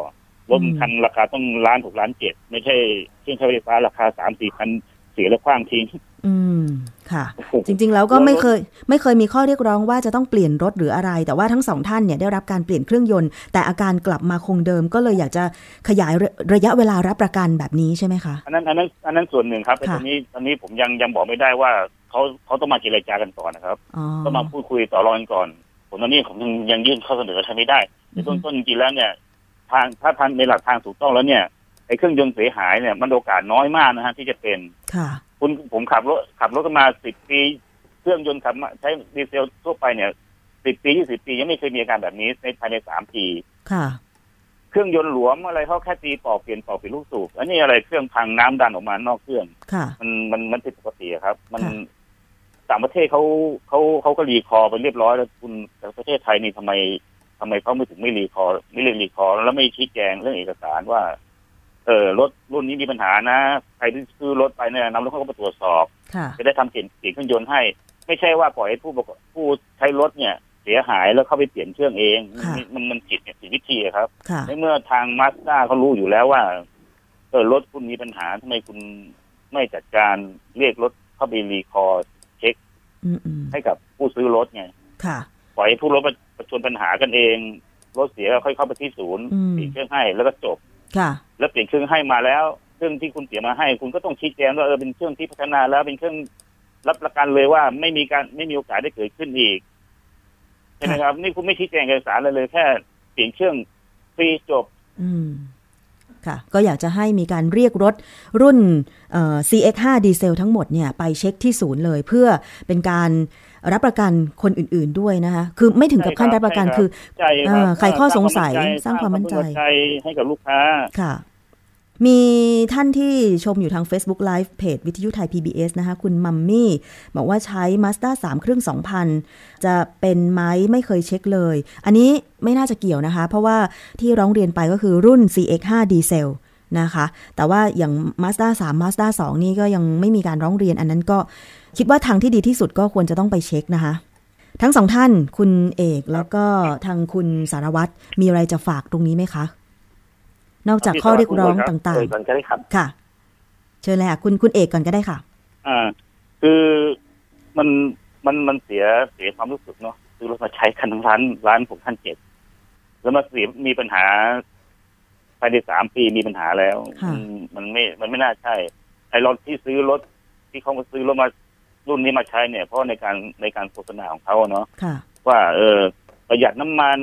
D: รถ
B: อืม
D: คันราคาต้องล้านหกล้านเจ็ดไม่ใช่เครื่องใช้ไฟฟ้าราคาสามสี่พันเสียแล้วคว้างทิ้ง
B: อืมค่ะ จริง ๆ แล้วก็ไม่เคย ไม่เคยมีข้อเรียกร้องว่าจะต้องเปลี่ยนรถหรืออะไร แต่ว่าทั้งสองท่านเนี่ยได้รับการเปลี่ยนเครื่องยนต์ แต่อาการกลับมาคงเดิมก็เลยอยากจะขยายระระยะเวลารับประกันแบบนี้ใช่ไหมคะ
D: อันนั้นอันนั้นอันนั้นส่วนหนึ่งครับแต่
B: ค่ะ
D: ตอนนี้ตอนนี้ผมยังยังบอกไม่ได้ว่าเขาเขาต้องมาเจรจากันก่อนนะครับ
B: อ๋อ
D: ต้องมาพูดคุยต่อรองกันก่อน ผมตอนนี้ผมยังยังยื่นข้อเสนอใช้ไม่ได้ใน
B: อือฮึ
D: ต้นต้นจริงๆแล้วเนี่ย ทางถ้าทางในหลักทางถูกต้องแล้วเนี่ยไอ้เครื่องยนต์เสียหายเนี่ย มันโอกาสน้อยมากนะฮะที่จะเป็น
B: ค่ะ
D: คุณผมขับรถขับรถกันมาสิบปี เครื่องยนต์ขับมาใช้ดีเซลทั่วไปเนี่ยสิบปียี่สิบปียังไม่เคยมีอาการแบบนี้ในภายในสามปี
B: ค่ะ
D: เครื่องยนต์หลวมอะไรเขาแค่ตีปอกเปลี่ยนปอกเปลี่ยนลูกสูบอันนี้อะไรเครื่องพังน้ำดันออกมานอกเครื่อง
B: ค่ะ
D: มันมันมันผิดปกติอะครับ มัน
B: ค่ะ
D: ต่างประเทศเขาเขาเขาก็ recall ไปเรียบร้อยแล้วคุณแต่ประเทศไทยนี่ทำไมทำไมเขาไม่ถึงไม่ recall ไม่เรียน recall แล้วไม่ชี้แจงเรื่องเอกสารว่า เออรถรุ่นนี้มีปัญหานะใครที่ซื้อรถไปเนี่ยนำรถเขาก็มาตรวจสอบ
B: ค่ะ
D: จะได้ทำเปลี่ยนเปลี่ยนเครื่องยนต์ให้ ไม่ใช่ว่าปล่อยให้ผู้ประกอบผู้ใช้รถเนี่ยเสียหายแล้วเข้าไปเปลี่ยนเครื่องเอง
B: ค่ะ
D: มันมันมันผิดเนี่ยผิดวิธีอะครับ
B: ค่ะ
D: ในเมื่อทางมาสด้าเขารู้อยู่แล้วว่าเออรถคุณมีปัญหาทำไมคุณไม่จัดการเรียกรถเข้าไปรีคอร์เช็ค
B: อืมอืม
D: ให้กับผู้ซื้อรถไง
B: ค่ะ
D: ปล่อยให้ผู้รถประประชนปัญหากันเอง รถเสียก็ค่อยเข้าไปที่ศูนย์
B: อืม
D: เปลี่ยนเครื่องให้แล้วก็จบ
B: ค่ะ
D: แล้วเปลี่ยนเครื่องให้มาแล้ว เครื่องที่คุณเสียมาให้ คุณก็ต้องชี้แจงว่าเออเป็นเครื่องที่พัฒนาแล้วเป็นเครื่องรับประกันเลยว่าไม่มีการไม่มีโอกาสได้เกิดขึ้นอีกใช่ไหมครับ นี่คุณไม่ชี้แจงเอกสารเลยเลยแค่เปลี่ยนเครื่องฟรีจบ
B: อืม ค่ะ ก็อยากจะให้มีการเรียกรถรุ่นเอ่อ CX5 ดีเซลทั้งหมดเนี่ยไปเช็คที่ศูนย์เลย เพื่อเป็นการรับประกันคนอื่น ๆด้วยนะคะ คือไม่ถึงกับขั้นรับประกัน
D: ใช่ครับ
B: คือ
D: ใจ
B: เอ่อไขข้อสงสัยสร้างความมั่นใจ
D: สร้งความให้กับลูกค้า
B: ค่ะ มีท่านที่ชมอยู่ทาง Facebook Live เพจวิทยุไทย PBS นะคะ คุณมัมมี่ บอกว่าใช้ Mazda 3เครื่อง2,000 จะเป็นไหมไม่เคยเช็คเลย อันนี้ไม่น่าจะเกี่ยวนะคะ เพราะว่าที่ร้องเรียนไปก็คือรุ่น CX5 ดีเซลนะคะ แต่ว่าอย่าง Mazda 3 Mazda 2 นี่ก็ยังไม่มีการร้องเรียน อันนั้นก็คิดว่าทางที่ดีที่สุดก็ควรจะต้องไปเช็คนะคะ ทั้งสองท่านคุณเอกแล้วก็ทางคุณสารวัตรมีอะไรจะฝากตรงนี้ไหมคะ นอกจากข้อเรียกร้องต่าง
C: เอ่ยก่อนก็ได้ครับ
B: ๆค่ะ เชิญเลยค่ะคุณคุณเอกก่อนก็ได้ค่ะ
D: อ่า คือมันมันมันเสียเสียความรู้สึกเนาะซื้อรถมาใช้คันทั้งร้านร้านผมท่านเจ็ดแล้วมาเสียมีปัญหาภายในสามปีมีปัญหาแล้ว
B: ค่ะ
D: มันมันไม่ มันไม่น่าใช่ ไอ้รถที่ซื้อรถที่เขามาซื้อรถมารุ่นนี้มาใช้เนี่ย เพราะในการในการโฆษณาของเขาอะเนาะ
B: ค่ะ
D: ว่า เออ ประหยัดน้ำมัน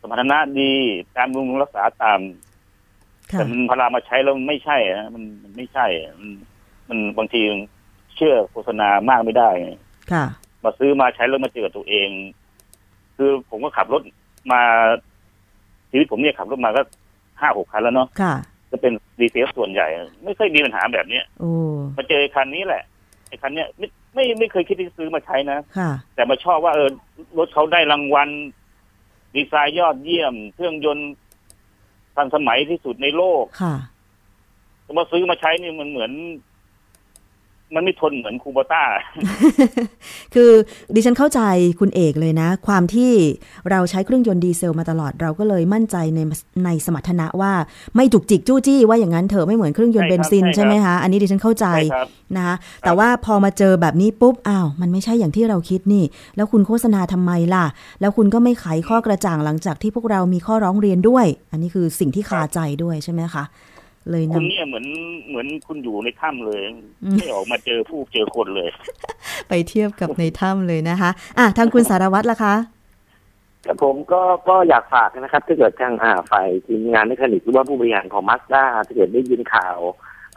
D: สมรรถนะดี การบำรุงรักษาตาม
B: ค่ะ
D: แต่มันพอเรามาใช้แล้วมันไม่ใช่อะมันมันไม่ใช่อะมันมันบางทีเชื่อโฆษณามากไม่ได้ไง
B: ค่ะ
D: มาซื้อมาใช้แล้วมาเจอตัวเอง คือผมก็ขับรถมาชีวิตผมเนี่ยขับรถมาก็ห้าหกคันแล้วเนาะ
B: ค่ะ
D: จะเป็นดีเซลส่วนใหญ่ ไม่เคยมีปัญหาแบบเนี้ย
B: โอ้
D: มาเจอไอ้คันนี้แหละไอ้คันเนี้ยไม่ไม่ไม่เคยคิดที่จะซื้อมาใช้นะ
B: ค่ะ
D: แต่มาชอบว่าเออรถเขาได้รางวัลดีไซน์ยอดเยี่ยม เครื่องยนต์ ทันสมัยที่สุดในโลก
B: ค่ะ
D: มาซื้อมาใช้นี่มันเหมือน มันไม่ทนเหมือนคูโบต้า
B: คือดิฉันเข้าใจคุณเอกเลยนะ ความที่เราใช้เครื่องยนต์ดีเซลมาตลอดเราก็เลยมั่นใจในในสมรรถนะว่าไม่จุกจิกจู้จี้ว่าอย่างนั้นเถอะไม่เหมือนเครื่องยนต์
D: ใช่
B: เบ
D: ครับ
B: นซิน
D: ใช่ครับ
B: ใช่ไหมคะอันนี้ดิฉันเข้าใจ
D: ใช่ครับ
B: นะคะแต่ว่าพอมาเจอแบบนี้ปุ๊บอ้าวมันไม่ใช่อย่างที่เราคิดนี่ แล้วคุณโฆษณาทำไมล่ะ แล้วคุณก็ไม่ไขข้อกระจ่างหลังจากที่พวกเรามีข้อร้องเรียนด้วย อันนี้คือสิ่งที่คาใจด้วยใช่ไหมคะ เลยนำ
D: คุณเนี่ยเหมือนเหมือนคุณอยู่ในถ้ำเลย
B: อืม
D: ไม่ออกมาเจอผู้เจอคนเลย
B: ไปเทียบกับในถ้ำเลยนะคะ อะทางคุณสารวัตรล่ะคะ
C: แต่ผมก็ก็อยากฝากนะครับ ถ้าเกิดทางอ่าฝ่ายทีมงานเมคานิกหรือว่าผู้บริหารของมาสด้าถ้าเกิดได้ยินข่าว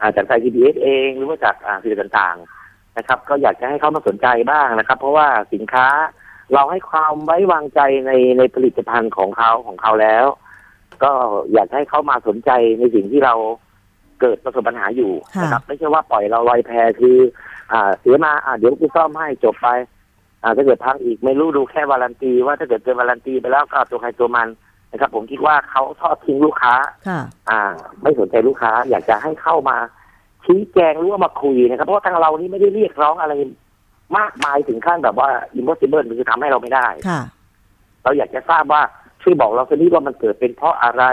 C: อ่าจากไทยทีบีเอสเองหรือว่าจากอ่าสื่อต่างๆนะครับ ก็อยากจะให้เขามาสนใจบ้างนะครับ เพราะว่าสินค้าเราให้ความไว้วางใจในในผลิตภัณฑ์ของเขาของเขาแล้ว ก็อยากให้เขามาสนใจในสิ่งที่เราเกิดประสบปัญหาอยู่นะครับ ไม่ใช่ว่าปล่อยเราลอยแพคือ อ่าเสียมาอ่าเดี๋ยวกูซ่อมให้จบไป อ่าถ้าเกิดพังอีกไม่รู้ดูแค่วารันตี ว่าถ้าเกิดเกินวารันตีไปแล้วก็ตัวใครตัวมันนะครับ ผมคิดว่าเขาทอดทิ้งลูกค้า
B: ค่ะ
C: อ่า ไม่สนใจลูกค้า อยากจะให้เข้ามาชี้แจงหรือว่ามาคุยนะครับ เพราะว่าทางเรานี่ไม่ได้เรียกร้องอะไรมากมายถึงขั้นแบบว่า impossible คือทำให้เราไม่ได้
B: ค่ะ
C: เราอยากจะทราบว่า ช่วยบอกเราสักนิดว่ามันเกิดเป็นเพราะอะไร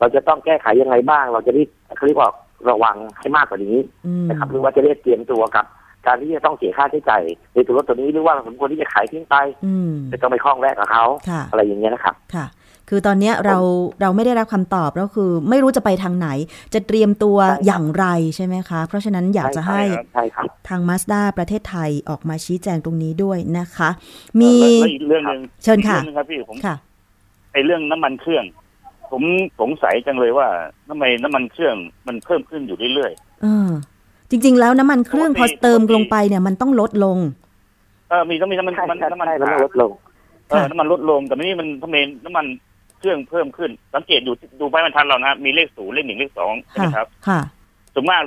C: เราจะต้องแก้ไขยังไงบ้าง เราจะได้เขาเรียกว่าระวังให้มากกว่านี้
B: อืม
C: นะครับหรือว่าจะได้เตรียมตัวกับ การที่จะต้องเสียค่าใช้จ่ายในตัวรถตัวนี้หรือว่าเราสมควรที่จะขายทิ้งไป
B: อืม
C: ไม่ต้องไปคล้องแรกกับเขา
B: ค่ะ
C: อะไรอย่างเงี้ยนะครับ
B: ค่ะ คือตอนเนี้ยเราเราไม่ได้รับคำตอบแล้วคือ ไม่รู้จะไปทางไหน จะเตรียมตัว
C: ใช่ครับ
B: อย่างไรใช่ไหมคะ เพราะฉะนั้นอยากจะให้
C: ใช่ครับ
B: ทาง Mazda ประเทศไทยออกมาชี้แจงตรงนี้ด้วยนะคะ มี
D: แล้วแล้วอีกเรื่องหนึ่ง
B: เชิญค่ะ
D: อีกเรื่องหนึงครับพี่ผม
B: ค่ะ
D: ไอ้เรื่องน้ำมันเครื่อง ผมสงสัยจังเลยว่าทำไมน้ำมันเครื่องมันเพิ่มขึ้นอยู่เรื่อย
B: เออจริง ๆ แล้วน้ำมันเครื่อง
D: ปกติ
B: พอเติม
D: ปกติ
B: ลงไปเนี่ยมันต้องลดลง
D: ๆเออมีต้องมีน้ำมัน
C: ใช่
D: มัน
C: ใช่
D: น้ำมัน
C: ใช่มัน
D: ขา
C: ลดลง
D: เออน้ำมันลดลงแต่ไม่นี่มันทำไมน้ำมันเครื่องเพิ่มขึ้น สังเกตดูดูไปมันทันเรานะมีเลขศูนย์เลขหนึ่งเลขสองใช่ไหม
B: ค่ะ
D: ครับ
B: ค่ะ
D: ส่วนมาก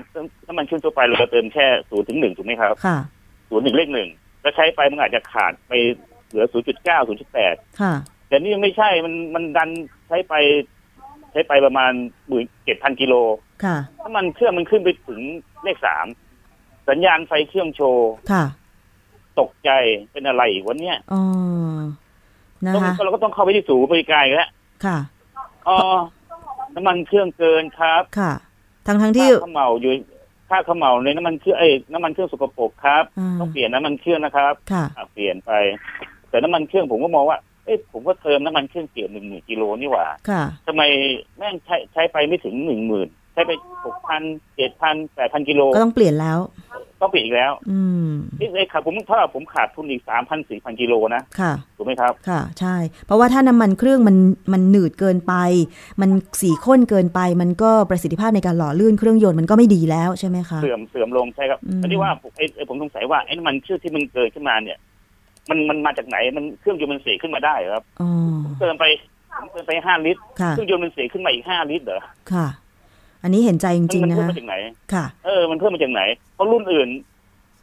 D: น้ำมันเครื่องทั่วไปเราเติมแค่ศูนย์ถึงหนึ่งถูกไหมครับ
B: ค่ะ
D: ศูศูนย์หนึ่งเลขหนึ่งแล้วใช้ไปมันอาจจะขาดไปเหลือศูนย์จุดเก้าศูนย์จุดแปด
B: ค่ะ
D: แต่นี่ยังไม่ใช่มันมันดันใช้ไปใช้ไปประมาณหมื่นเจ็ดพันกิโล
B: ค่ะ
D: ถ้ามันเครื่องมันขึ้นไปถึงเลขสามสัญญาณไฟเครื่องโชว์
B: ค่ะ
D: ตกใจเป็นอะไรอีกวันเนี้ย
B: อ๋อนะ
D: ต้อง
B: คะ
D: เราก็ต้องเข้าไปที่ศูนย์บริการอีกแล้ว
B: ค่ะ
D: อ๋อน้ำมันเครื่องเกินครับ
B: ค่ะ ทั้งทั้งที่
D: ค่าเขมเหาอยู่ค่าเขมเหาในน้ำมันเครื่องเอ้ยน้ำมันเครื่องสกปรกครับ
B: อ่า
D: ต้องเปลี่ยนน้ำมันเครื่องนะครับ
B: ค่ะ
D: อะเปลี่ยนไป แต่น้ำมันเครื่องผมก็มองว่า เอ้ยผมก็เติมน้ำมันเครื่องเกียร์หนึ่งหมื่นกิโลนี่หว่า
B: ค่ะ
D: ทำไมแม่งใช้ใช้ไปไม่ถึงหนึ่งหมื่นใช้ไปหกพันเจ็ดพันแปดพันกิโล
B: ก็ต้องเปลี่ยนแล้ว
D: ต้องเปลี่ยนอีกแล้ว
B: อืม
D: นี่เลยครับผมถ้าผมขาดทุนอีกสามพันสี่พันกิโลนะ
B: ค่ะ
D: ถูกไหมครับ
B: ค่ะ ใช่ เพราะว่าถ้าน้ำมันเครื่องมันมันหนืดเกินไป มันสีข้นเกินไป มันก็ประสิทธิภาพในการหล่อลื่นเครื่องยนต์มันก็ไม่ดีแล้วใช่ไหมคะ
D: เสื่อมเสื่อมลงใช่ครับ
B: อืม
D: อันนี้ว่าผมไอ้ไอ้ผมสงสัยว่าไอ้น้ำมันเครื่องที่มันเกิดขึ้นมาเนี่ย มันมันมาจากไหนมันเครื่องยนต์มันเสียขึ้นมาได้เหรอครับ
B: อ๋อ
D: เติมไปผมเติมไปห้าลิตร
B: ค่ะ
D: เครื่องยนต์มันเสียขึ้นมาอีกห้าลิตรเหรอ
B: ค่ะ อันนี้เห็นใจจริง
D: มั
B: ๆ นะ
D: เพิ่ม
B: คะ
D: มาจากไหน
B: ค่ะ
D: เออ มันเพิ่มมาจากไหน เพราะรุ่นอื่น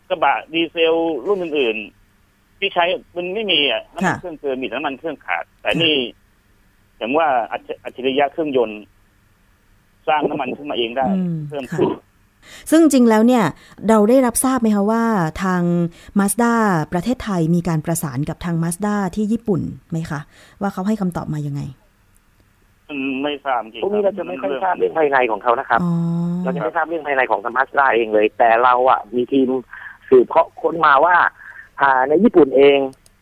D: กระบะดีเซลรุ่นอื่นๆที่ใช้มันไม่มีอะน้ำมัน
B: ค่ะ
D: เครื่องเกินมีแต่น้ำมันเครื่องขาด แต่นี่อย่างว่าอัจฉอัจฉริยะเครื่องยนต์ สร้างน้ำมันขึ้นมาเองได้
B: อืม
D: เพิ่ม
B: ค่ะ
D: ขึ้น
B: ซึ่งจริงแล้วเนี่ยเราได้รับทราบไหมคะว่าทาง Mazda ประเทศไทยมีการประสานกับทาง Mazda ที่ญี่ปุ่นไหมคะ ว่าเขาให้คำตอบมายังไง
D: อืมไม่ทราบจริง
C: พวกนี้เราจะไม่ค่อยทราบเรื่องภายในของเขานะครับ
B: อ๋อ
C: เราจะไม่ทราบเรื่องภายในของธรรมัสดาเองเลย แต่เราอะมีทีมสืบเขาค้นมาว่าอ่าในญี่ปุ่นเอง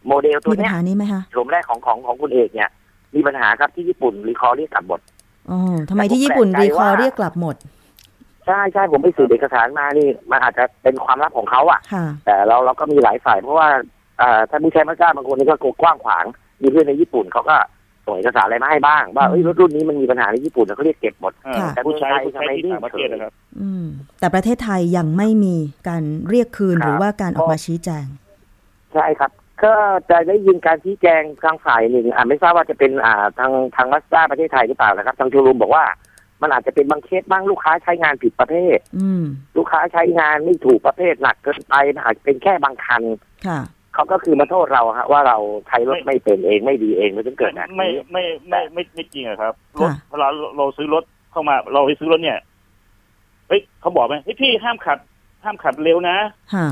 C: โมเดลตั
B: มี
C: ว
B: ปัญ
C: เนี้ย
B: หานี้ไหมคะ
C: โฉมแรกของของของคุณเอกเนี่ย มีปัญหาครับที่ญี่ปุ่นรีคอร์เรียกกลับหมด
B: อ๋อทำไมที่ญี่ปุ่น
C: แต่ผม
B: รี
C: แปลกใจ
B: คอร์
C: ว่า
B: เรียกกลับหมด
C: ใช่ใช่ผมไปสืบเอกสารมานี่มันอาจจะเป็นความลับของเขาอะ
B: ค่ะ
C: แต่เราเราก็มีหลายฝ่ายเพราะว่าอ่าถ้าผู้ใช้มาสด้าบางคนนี่ก็กว้างขวางมีเพื่อนในญี่ปุ่นเขาก็ส่งเอกสารอะไรมาให้บ้าง ว่าเอ้ยรถรุ่นนี้มันมีปัญหาในญี่ปุ่นแล้วเขาเรียกเก็บหมด
D: เออ
B: ค่ะ
D: แต่ผู้ใช้
C: แต่
D: ผู้ใช้ที่
C: ทำไม
D: ต่างประเทศนะครับ
B: อืม แต่ประเทศไทยยังไม่มีการเรียกคืน
C: ครับ
B: หรือว่าการออกมาชี้แจง
C: ใช่ครับ ก็จะได้ยินการชี้แจงทางฝ่ายหนึ่งอ่าไม่ทราบว่าจะเป็นอ่าทางทางมาสด้าประเทศไทยหรือเปล่านะครับ ทางชูรูมบอกว่า มันอาจจะเป็นบางเคสบ้างลูกค้าใช้งานผิดประเภท
B: อืม
C: ลูกค้าใช้งานไม่ถูกประเภทหนักเกินไปมันอาจจะเป็นแค่บางคัน
B: ค่ะ
C: เขาก็คือมาโทษเราฮะว่าเราใช้รถไม่เป็นเองไม่ดีเองมันถึงเกิดแบบ
D: ไม่
C: นี้
D: ไม่ไม่ไม่ไม่จริงอะครับรถ
B: ค่ะ
D: เวลาเราซื้อรถเข้ามา เราไปซื้อรถเนี่ยเฮ้ยเขาบอกไหมเฮ้ยพี่ห้ามขับ ห้ามขับเร็วนะ
B: ค่ะ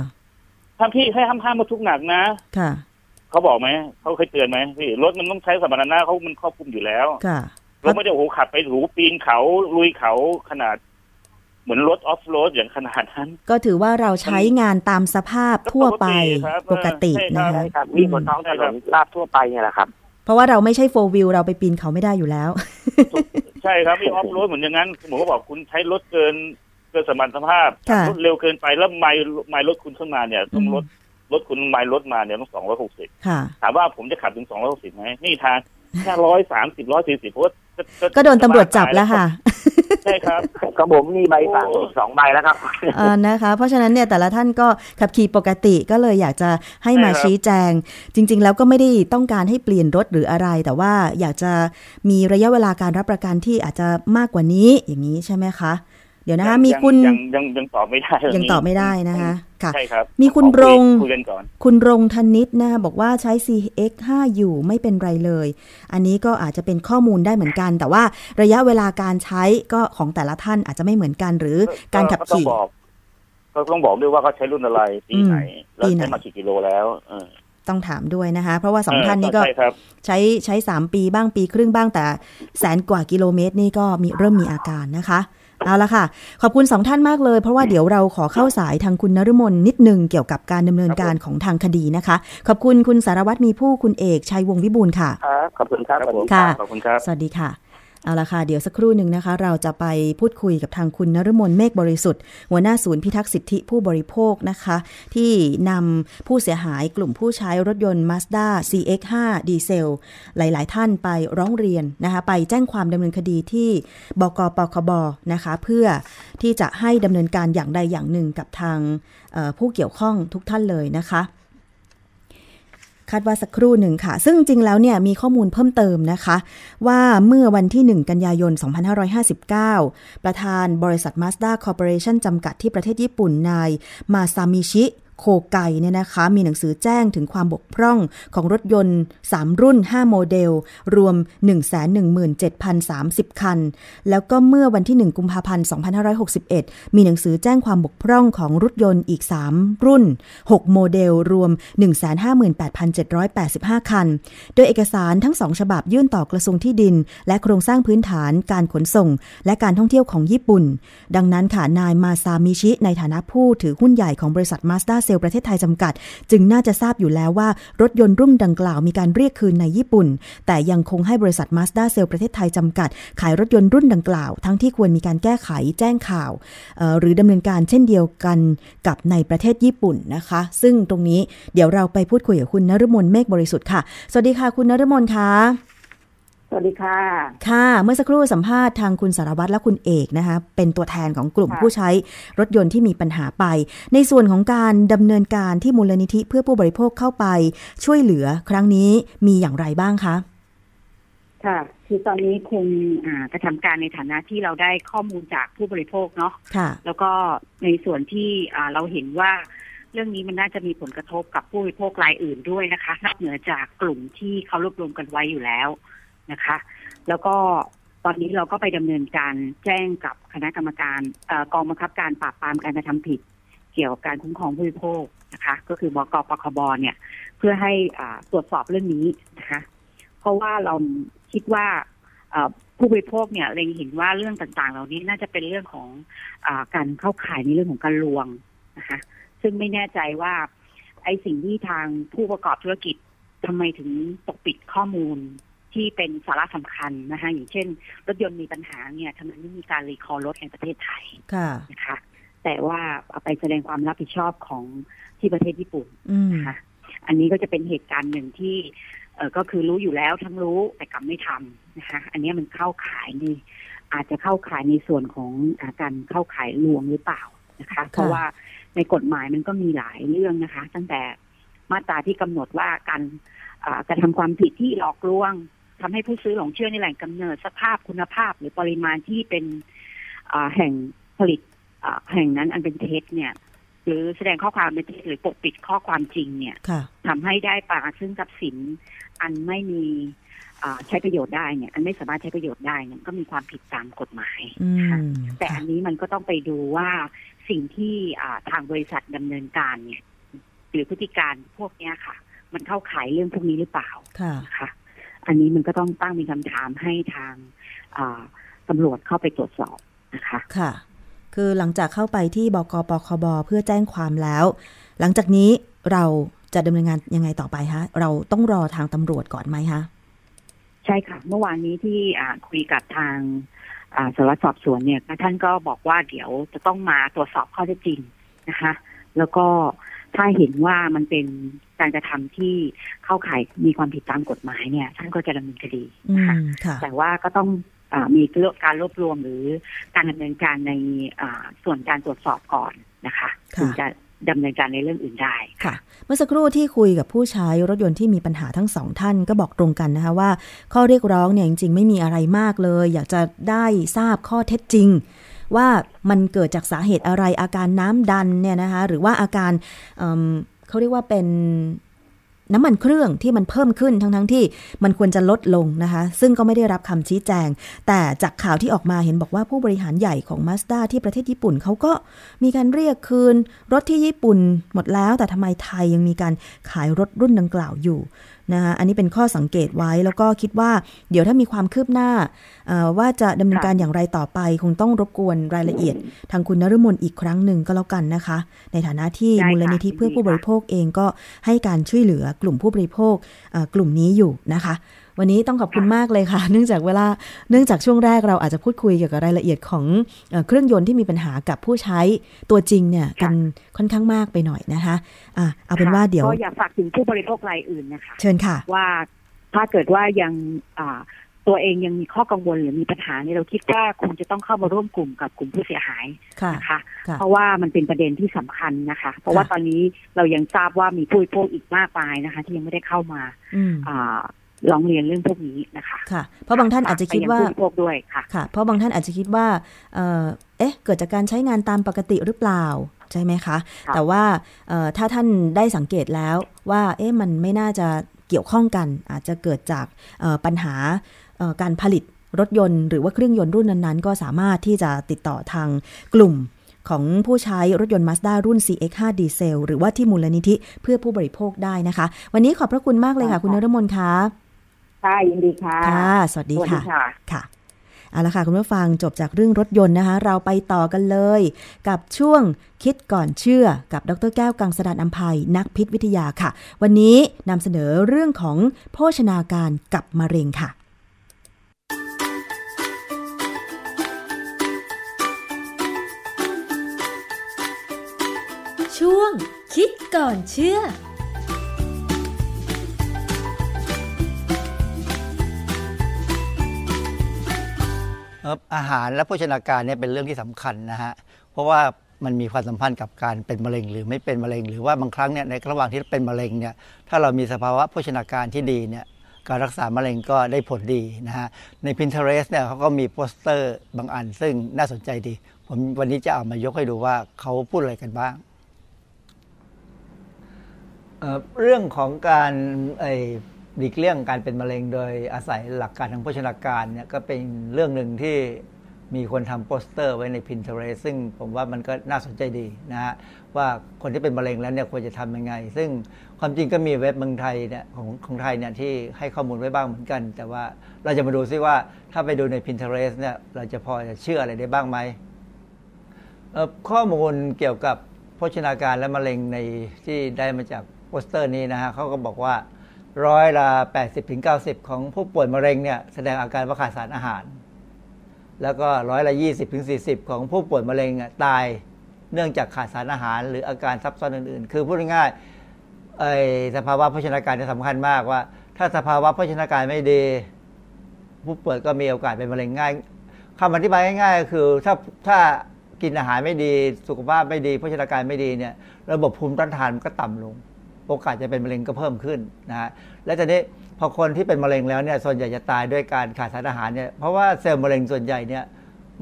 D: ห้ามพี่ให้ห้ามห้ามมาทุกหนักนะ
B: ค่ะ
D: เขาบอกไหมเขาเคยเตือนไหมพี่รถมันต้องใช้สมรรถนะเขามันครอบคลุมอยู่แล้ว
B: ค่ะ
D: เราไม่ได้โอ้โหขับไปถูปีนเขาลุยเขาขนาด เหมือนรถออฟโรดอย่างขนาดนั้น
B: ก็ถือว่าเราใช้งานตามสภาพทั่วไป
D: ป
B: ป
D: ก
B: ก
D: ติ
B: ติ
D: ครับ
B: นะ
C: ใช่
B: คะ
C: ครับวิ่งบนท้องถนนลาบทั่วไปเนี่ยแหละครับ
B: เพราะว่าเราไม่ใช่โฟวิลเราไปปีนเขาไม่ได้อยู่แล้ว
D: ใช่ครับพี่ออฟโรดเหมือนอย่างนั้นผมก็บอกคุณใช้รถเกินเกินสมรรถภาพ
B: ค่ะ
D: รถเร็วเกินไปแล้วไมล์ไมล์รถคุณขึ้นมาเนี่ยต้อง
B: อืม
D: รถรถคุณไมล์รถมาเนี่ยต้องสองร้อยหกสิบ
B: ค่ะ
D: ถามว่าผมจะขับถึงสองร้อยหกสิบไหมนี่ทางแค่ร้อยสามสิบร้อยสี่สิบเพราะว่าจะจะ
B: ก็โดนตำรวจจับแล้วค่ะ
D: ใช่ครับ
C: ก็ผมมีใบสั่งสองใบแล้วครับ
B: เออนะคะ เพราะฉะนั้นเนี่ยแต่ละท่านก็ขับขี่ปกติก็เลยอยากจะให้มา
D: ใช่ครับ
B: ชี้แจง จริง ๆ แล้วก็ไม่ได้ต้องการให้เปลี่ยนรถหรืออะไร แต่ว่าอยากจะมีระยะเวลาการรับประกันที่อาจจะมากกว่านี้อย่างนี้ใช่ไหมคะ เดี๋ยวนะคะ
D: ยัง
B: มีคุณ
D: ยังยังยังตอบไม่ได้เรื่
B: ยังตอบไม่ได้นะคะค่ะ
D: ใช่ครับ
B: มีคุณ
D: ขอคุย
B: รง
D: คุยกันก่อน
B: คุณรงธนิตนะคะบอกว่าใช้ CX5 อยู่ไม่เป็นไรเลย อันนี้ก็อาจจะเป็นข้อมูลได้เหมือนกัน แต่ว่าระยะเวลาการใช้ก็ของแต่ละท่านอาจจะไม่เหมือนกันหรือการขับขี่
D: ก็ต้องบอกก็ต้องบอกด้วยว่าเขาใช้รุ่นอะไรปีไหน
B: อืม
D: แล้ว
B: ปีไหน
D: ใช้มากี่กิโลแล้วเออ
B: ต้องถามด้วยนะคะ เพราะว่าสองท่านนี้ก็
D: ใช่ครับ
B: ใช้ใช้สามปีบ้างปีครึ่งบ้างแต่แสนกว่ากิโลเมตรนี่ก็มีเริ่มมีอาการนะคะ เอาละค่ะ ขอบคุณสองท่านมากเลย เพราะว่าเดี๋ยวเราขอเข้าสายทางคุณนฤมลนิดหนึ่งเกี่ยวกับการดำเนินการของทางคดีนะคะ ขอบคุณคุณสารวัตรมีผู้คุณเอกชัยวงศ์วิบูลย์ค่ะ
C: ครับขอบคุณครับ
D: ครับผม
B: ค่ะ
D: ขอบคุณครับ
B: สวัสดีค่ะ เอาละค่ะ เดี๋ยวสักครู่หนึ่งนะคะ เราจะไปพูดคุยกับทางคุณนฤมลเมฆบริสุทธิ์ หัวหน้าศูนย์พิทักษ์สิทธิผู้บริโภคนะคะ ที่นำผู้เสียหายกลุ่มผู้ใช้รถยนต์ Mazda CX5 ดีเซล หลาย ๆ ท่านไปร้องเรียนนะคะ ไปแจ้งความดำเนินคดีที่บกปคบนะคะ เพื่อที่จะให้ดำเนินการอย่างใดอย่างหนึ่งกับทางผู้เกี่ยวข้องทุกท่านเลยนะคะ คาดว่าสักครู่หนึ่งค่ะ ซึ่งจริงแล้วเนี่ยมีข้อมูลเพิ่มเติมนะคะ ว่าเมื่อวันที่ 1 กันยายน 2559 ประธานบริษัท Mazda Corporation จำกัดที่ประเทศญี่ปุ่นนายมาซามิชิ โคไกเนี่ยนะคะ มีหนังสือแจ้งถึงความบกพร่องของรถยนต์ 3 รุ่น 5 โมเดล รวม 117,030 คัน แล้วก็เมื่อวันที่ 1 กุมภาพันธ์ 2561 มีหนังสือแจ้งความบกพร่องของรถยนต์อีก 3 รุ่น 6 โมเดล รวม 158,785 คัน โดยเอกสารทั้งสองฉบับยื่นต่อกระทรวงที่ดิน และโครงสร้างพื้นฐานการขนส่ง และการท่องเที่ยวของญี่ปุ่น ดังนั้นค่ะนายมาซามิชิในฐานะผู้ถือหุ้นใหญ่ของบริษัทมาสด้าเซลประเทศไทยจำกัด จึงน่าจะทราบอยู่แล้วว่ารถยนต์รุ่นดังกล่าวมีการเรียกคืนในญี่ปุ่น แต่ยังคงให้บริษัทมาสด้าเซลประเทศไทยจำกัด ขายรถยนต์รุ่นดังกล่าว ทั้งที่ควรมีการแก้ไขแจ้งข่าว หรือดำเนินการเช่นเดียวกันกับในประเทศญี่ปุ่นนะคะ ซึ่งตรงนี้เดี๋ยวเราไปพูดคุยกับคุณนฤมลเมฆบริสุทธิ์ค่ะ สวัสดีค่ะ คุณนฤมลค่ะ
E: สวัสดีค่ะ
B: ค่ะ เมื่อสักครู่สัมภาษณ์ทางคุณสารวัตรและคุณเอกนะคะ เป็นตัวแทนของกลุ่ม
E: ค่ะ
B: ผู้ใช้รถยนต์ที่มีปัญหาไป ในส่วนของการดำเนินการที่มูลนิธิเพื่อผู้บริโภคเข้าไป ช่วยเหลือครั้งนี้มีอย่างไรบ้างคะ
E: ค่ะ คือตอนนี้คงอ่ากระทำการในฐานะที่เราได้ข้อมูลจากผู้บริโภคเนาะ
B: ค่ะ
E: แล้วก็ในส่วนที่อ่าเราเห็นว่าเรื่องนี้มันน่าจะมีผลกระทบกับผู้บริโภครายอื่นด้วยนะคะนอกเหนือจากกลุ่มที่เขารวบรวมกันไว้อยู่แล้ว นะคะ แล้วก็ตอนนี้เราก็ไปดำเนินการแจ้งกับคณะกรรมการอกองบังคับการปราบปรามการกระทำผิด เกี่ยวกับการคุ้มครองผู้บริโภคนะคะ ก็คือบกปคบเนี่ย เพื่อให้ตรวจสอบเรื่องนี้นะคะ เพราะว่าเราคิดว่าผู้บริโภคเนี่ยเล็งเห็นว่าเรื่องต่างๆ เหล่านี้น่าจะเป็นเรื่องของอการเข้าข่ายในเรื่องของการลวงนะคะซึ่งไม่แน่ใจว่า ไอ้สิ่งที่ทางผู้ประกอบธุรกิจทำไมถึงปกปิดข้อมูล ที่เป็นสาระสำคัญนะคะอย่างเช่น รถยนต์มีปัญหาเนี่ยทำไมไม่มีการรีคอร์รถในประเทศไทย
B: ค่ะ
E: นะคะแต่ว่าเอาไปแสดงความรับผิดชอบของที่ประเทศญี่ปุ่น
B: อืม
E: นะคะอันนี้ก็จะเป็นเหตุการณ์หนึ่งที่เออก็คือรู้อยู่แล้วทั้งรู้แต่กลับไม่ทำนะคะอันนี้มันเข้าข่ายในอาจจะเข้าข่ายในส่วนของอาการเข้าข่ายลวงหรือเปล่านะคะ เพราะว่าในกฎหมายมันก็มีหลายเรื่องนะคะ ตั้งแต่มาตราที่กำหนดว่าการอ่ากระทำความผิดที่หลอกลวง ทำให้ผู้ซื้อหลงเชื่อในแหล่งกำเนิดสภาพคุณภาพ หรือปริมาณที่เป็นอ่าแห่งผลิตอ่าแห่งนั้นอันเป็นเท็จเนี่ย หรือแสดงข้อความเป็นเท็จหรือปกปิดข้อความจริงเนี่ย
B: ค่ะ
E: ทำให้ได้ปราศซึ่งทรัพย์สินอันไม่มีอ่าใช้ประโยชน์ได้เนี่ย อันไม่สามารถใช้ประโยชน์ได้เนี่ยก็มีความผิดตามกฎหมาย
B: อืม
E: แต่
B: ค่ะ
E: อันนี้มันก็ต้องไปดูว่าสิ่งที่อ่าทางบริษัทดำเนินการเนี่ย หรือพฤติการพวกเนี้ยค่ะ มันเข้าขายเรื่องพวกนี้หรือเปล่า
B: ค่ะ
E: นะคะ อันนี้มันก็ต้องตั้งเป็นคำถามให้ทางอ่าตำรวจเข้าไปตรวจสอบนะคะ
B: ค่ะ คือหลังจากเข้าไปที่บกปคบเพื่อแจ้งความแล้ว หลังจากนี้เราจะดำเนินงานยังไงต่อไปคะเราต้องรอทางตำรวจก่อนไหมคะ
E: ใช่ค่ะ เมื่อวานนี้ที่อ่าคุยกับทางอ่าสารวัตรสอบสวนเนี่ยท่านก็บอกว่าเดี๋ยวจะต้องมาตรวจสอบข้อเท็จจริงนะคะ แล้วก็ถ้าเห็นว่ามันเป็น การกระทำที่เข้าข่ายมีความผิดตามกฎหมายเนี่ย ท่านก็จะดำเนินคดี
B: อื
E: นะคะ
B: มค่ะ
E: แต่ว่าก็ต้องอามีการรวบรวมหรือการดำเนินการในอ่าส่วนการตรวจสอบก่อนนะคะ
B: ค่ะ
E: ถึงจะดำเนินการในเรื่องอื่นได้
B: ค่ะ เมื่อสักครู่ที่คุยกับผู้ใช้รถยนต์ที่มีปัญหาทั้งสองท่านก็บอกตรงกันนะคะว่า ข้อเรียกร้องเนี่ยจริงๆ ไม่มีอะไรมากเลย อยากจะได้ทราบข้อเท็จจริง ว่ามันเกิดจากสาเหตุอะไรอาการน้ำดันเนี่ยนะคะหรือว่าอาการ เขาเรียกว่าเป็นน้ำมันเครื่องที่มันเพิ่มขึ้นทั้งๆที่มันควรจะลดลงนะคะ ซึ่งก็ไม่ได้รับคำชี้แจง แต่จากข่าวที่ออกมาเห็นบอกว่าผู้บริหารใหญ่ของมาสด้าที่ประเทศญี่ปุ่นเขาก็มีการเรียกคืน รถที่ญี่ปุ่นหมดแล้ว แต่ทำไมไทยยังมีการขายรถรุ่นดังกล่าวอยู่ นะคะอันนี้เป็นข้อสังเกตไว้แล้วก็คิดว่าเดี๋ยวถ้ามีความคืบหน้าเอ่อว่าจะดำเนินการอย่างไรต่อไป คงต้องรบกวนรายละเอียด ทางคุณนฤมลอีกครั้งหนึ่งก็แล้วกันนะคะ ในฐานะที่
E: ได้ค่ะ
B: มูลนิธิเพื่อผู้บริโภคเองก็ให้การช่วยเหลือกลุ่มผู้บริโภคเอ่อกลุ่มนี้อยู่นะคะ วันนี้ต้องขอบคุณมากเลยค่ะ เนื่องจากเวลาเนื่องจากช่วงแรกเราอาจจะพูดคุยเกี่ยวกับรายละเอียดของเอ่อเครื่องยนต์ที่มีปัญหากับผู้ใช้ตัวจริงเนี่ยกันค่อนข้างมากไปหน่อยนะคะอะเอาเป็นว่าเดี๋ยว
E: ก็อยากฝากถึงผู้บริโภครายอื่นนะคะ
B: เชิญค่ะ
E: ว่าถ้าเกิดว่ายังอ่าตัวเองยังมีข้อกังวลหรือมีปัญหาเนี่ยเราคิดว่าคงจะต้องเข้ามาร่วมกลุ่มกับกลุ่มผู้เสียหาย
B: ค่ะ
E: นะคะ
B: ค่ะ
E: เพราะว่ามันเป็นประเด็นที่สำคัญนะคะ เพราะว่า
B: ค่ะ
E: ตอนนี้เรายังทราบว่ามีผู้บริโภคอีกมากมายนะคะ ที่ยังไม่ได้เข้ามา
B: อืม
E: อ่า ร้องเรียนเรื่องพวกนี้นะคะ
B: ค่ะ เพราะบางท่านอาจจะคิดว่า
E: ฝกไปยังผู้บริโภคด้วยค่ะ
B: ค่ะ เพราะบางท่านอาจจะคิดว่าเอ่อเอ๊ะเกิดจากการใช้งานตามปกติหรือเปล่าใช่ไหมคะ
E: ค่ะ
B: แต่ว่าเอ่อถ้าท่านได้สังเกตแล้วว่าเอ๊ะมันไม่น่าจะเกี่ยวข้องกัน อาจจะเกิดจากเอ่อปัญหาเอ่อการผลิตรถยนต์หรือว่าเครื่องยนต์รุ่นนั้นๆ ก็สามารถที่จะติดต่อทางกลุ่มของผู้ใช้รถยนต์ Mazda รุ่น CX5 ดีเซลหรือว่าที่มูลนิธิเพื่อผู้บริโภคได้นะคะ วันนี้ขอบพระคุณมากเลยค่ะ คุณนรมนคะ
E: ค่ะยินดีค่ะ
B: ค่ะสวัสดี
E: สวัสดี
B: ค่ะ
E: ค่ะ
B: ค่ะเอาละค่ะ คุณผู้ฟังจบจากเรื่องรถยนต์นะคะ เราไปต่อกันเลย กับช่วงคิดก่อนเชื่อกับดรแก้วกังสดานอัมภัยนักพิษวิทยาค่ะ วันนี้นำเสนอเรื่องของโภชนาการกับมะเร็งค่ะ
F: ช่วงคิดก่อนเชื่อ
G: ครับอาหารและโภชนาการเนี่ยเป็นเรื่องที่สำคัญนะฮะเพราะว่ามันมีความสัมพันธ์กับการเป็นมะเร็งหรือไม่เป็นมะเร็ง หรือว่าบางครั้งเนี่ยในระหว่างที่เป็นมะเร็งเนี่ยถ้าเรามีสภาวะโภชนาการที่ดีเนี่ยการรักษามะเร็งก็ได้ผลดีนะฮะใน Pinterest เนี่ยเขาก็มีโปสเตอร์บางอัน ซึ่งน่าสนใจดี ผมวันนี้จะเอามายกให้ดูว่าเขาพูดอะไรกันบ้างเอ่อเรื่องของการไอ้ หลีกเลี่ยงการเป็นมะเร็งโดยอาศัยหลักการทางโภชนาการเนี่ยก็เป็นเรื่องหนึ่งที่มีคนทำโปสเตอร์ไว้ใน Pinterest ซึ่งผมว่ามันก็น่าสนใจดีนะฮะว่าคนที่เป็นมะเร็งแล้วเนี่ยควรจะทำยังไง ซึ่งความจริงก็มีเว็บเมืองไทยเนี่ยของของไทยเนี่ยที่ให้ข้อมูลไว้บ้างเหมือนกัน แต่ว่าเราจะมาดูซิว่าถ้าไปดูใน Pinterest เนี่ยเราจะพอจะเชื่ออะไรได้บ้างไหมข้อมูลเกี่ยวกับโภชนาการและมะเร็งในที่ได้มาจากโปสเตอร์นี้นะฮะเขาก็บอกว่า ร้อยละ80-90ของผู้ป่วยมะเร็งเนี่ยแสดงอาการว่าขาดสารอาหาร แล้วก็ร้อยละ20-40ของผู้ป่วยมะเร็งอะตายเนื่องจากขาดสารอาหาร หรืออาการซับซ้อนอื่นๆ คือพูดง่ายๆไอ้สภาวะโภชนาการเนี่ยสำคัญมากว่า ถ้าสภาวะโภชนาการไม่ดี ผู้ป่วยก็มีโอกาสเป็นมะเร็งง่ายคำอธิบายง่ายๆก็คือถ้าถ้ากินอาหารไม่ดีสุขภาพไม่ดีโภชนาการไม่ดีเนี่ยระบบภูมิต้านทานมันก็ต่ำลง โอกาสจะเป็นมะเร็งก็เพิ่มขึ้นนะฮะและตอนนี้พอคนที่เป็นมะเร็งแล้วเนี่ยส่วนใหญ่จะตายด้วยการขาดสารอาหารเนี่ยเพราะว่าเซลล์มะเร็งส่วนใหญ่เนี่ย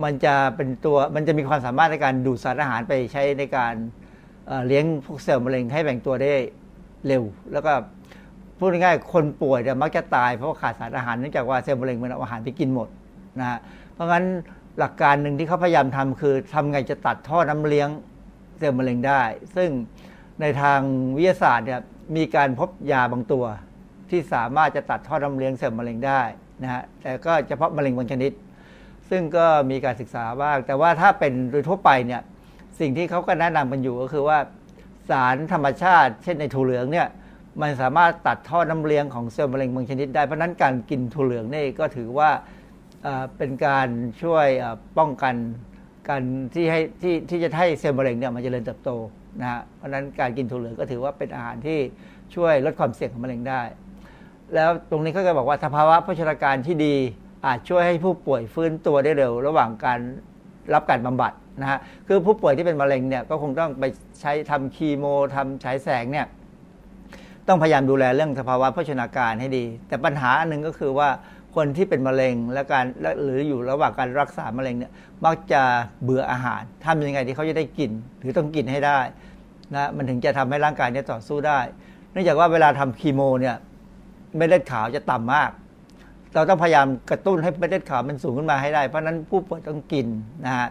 G: มันจะเป็นตัวมันจะมีความสามารถในการดูดสารอาหารไปใช้ในการเอ่อเลี้ยงพวกเซลล์มะเร็งให้แบ่งตัวได้เร็ว แล้วก็พูดง่ายๆคนป่วยเนี่ยมักจะตายเพราะาขาดสารอาหารเนื่องจากว่าเซลล์มะเร็งมันเอาอาหารไปกินหมดนะฮะเพราะงั้นหลักการหนึ่งที่เขาพยายามทำคือทำไงจะตัดท่อน้ำเลี้ยงเซลล์มะเร็งได้ ซึ่ง ในทางวิทยาศาสตร์เนี่ยมีการพบยาบางตัว ที่สามารถจะตัดท่อน้ำเลี้ยงเซลล์มะเร็งได้นะฮะแต่ก็เฉพาะมะเร็งบางชนิด ซึ่งก็มีการศึกษาบ้าง แต่ว่าถ้าเป็นโดยทั่วไปเนี่ยสิ่งที่เขาก็แนะนำกันอยู่ก็คือว่าสารธรรมชาติ เช่นในถั่วเหลืองเนี่ยมันสามารถตัดท่อน้ำเลี้ยงของเซลล์มะเร็งบางชนิดได้เพราะนั้นการกินถั่วเหลืองนี่ก็ถือว่าเป็นการช่วยป้องกันการที่ให้ที่ที่จะให้เซลล์มะเร็งเนี่ยมันจเจริญเติบโต นะฮะเพราะนั้นการกินถั่วเหลืองก็ถือว่าเป็นอาหารที่ช่วยลดความเสี่ยงของมะเร็งได้ แล้วตรงนี้เขาก็บอกว่าสภาวะโภชนาการที่ดีอาจช่วยให้ผู้ป่วยฟื้นตัวได้เร็ว ระหว่างการรับการบำบัดนะฮะคือผู้ป่วยที่เป็นมะเร็งเนี่ยก็คงต้องไปใช้ทำคีโมทำฉายแสงเนี่ย ต้องพยายามดูแลเรื่องสภาวะโภชนาการให้ดี แต่ปัญหาอันหนึ่งก็คือว่าคนที่เป็นมะเร็งและการหรืออยู่ระหว่างการรักษามะเร็งเนี่ยมักจะเบื่ออาหารทำยังไงที่เขาจะได้กิน หรือต้องกินให้ได้นะมันถึงจะทำให้ร่างกายเนี่ยต่อสู้ได้ เนื่องจากว่าเวลาทำคีโมเนี่ยเม็ดเลือดขาวจะต่ำมาก เราต้องพยายามกระตุ้นให้เม็ดเลือดขาวมันสูงขึ้นมาให้ได้ เพราะนั้นผู้ป่วยต้องกินนะฮะ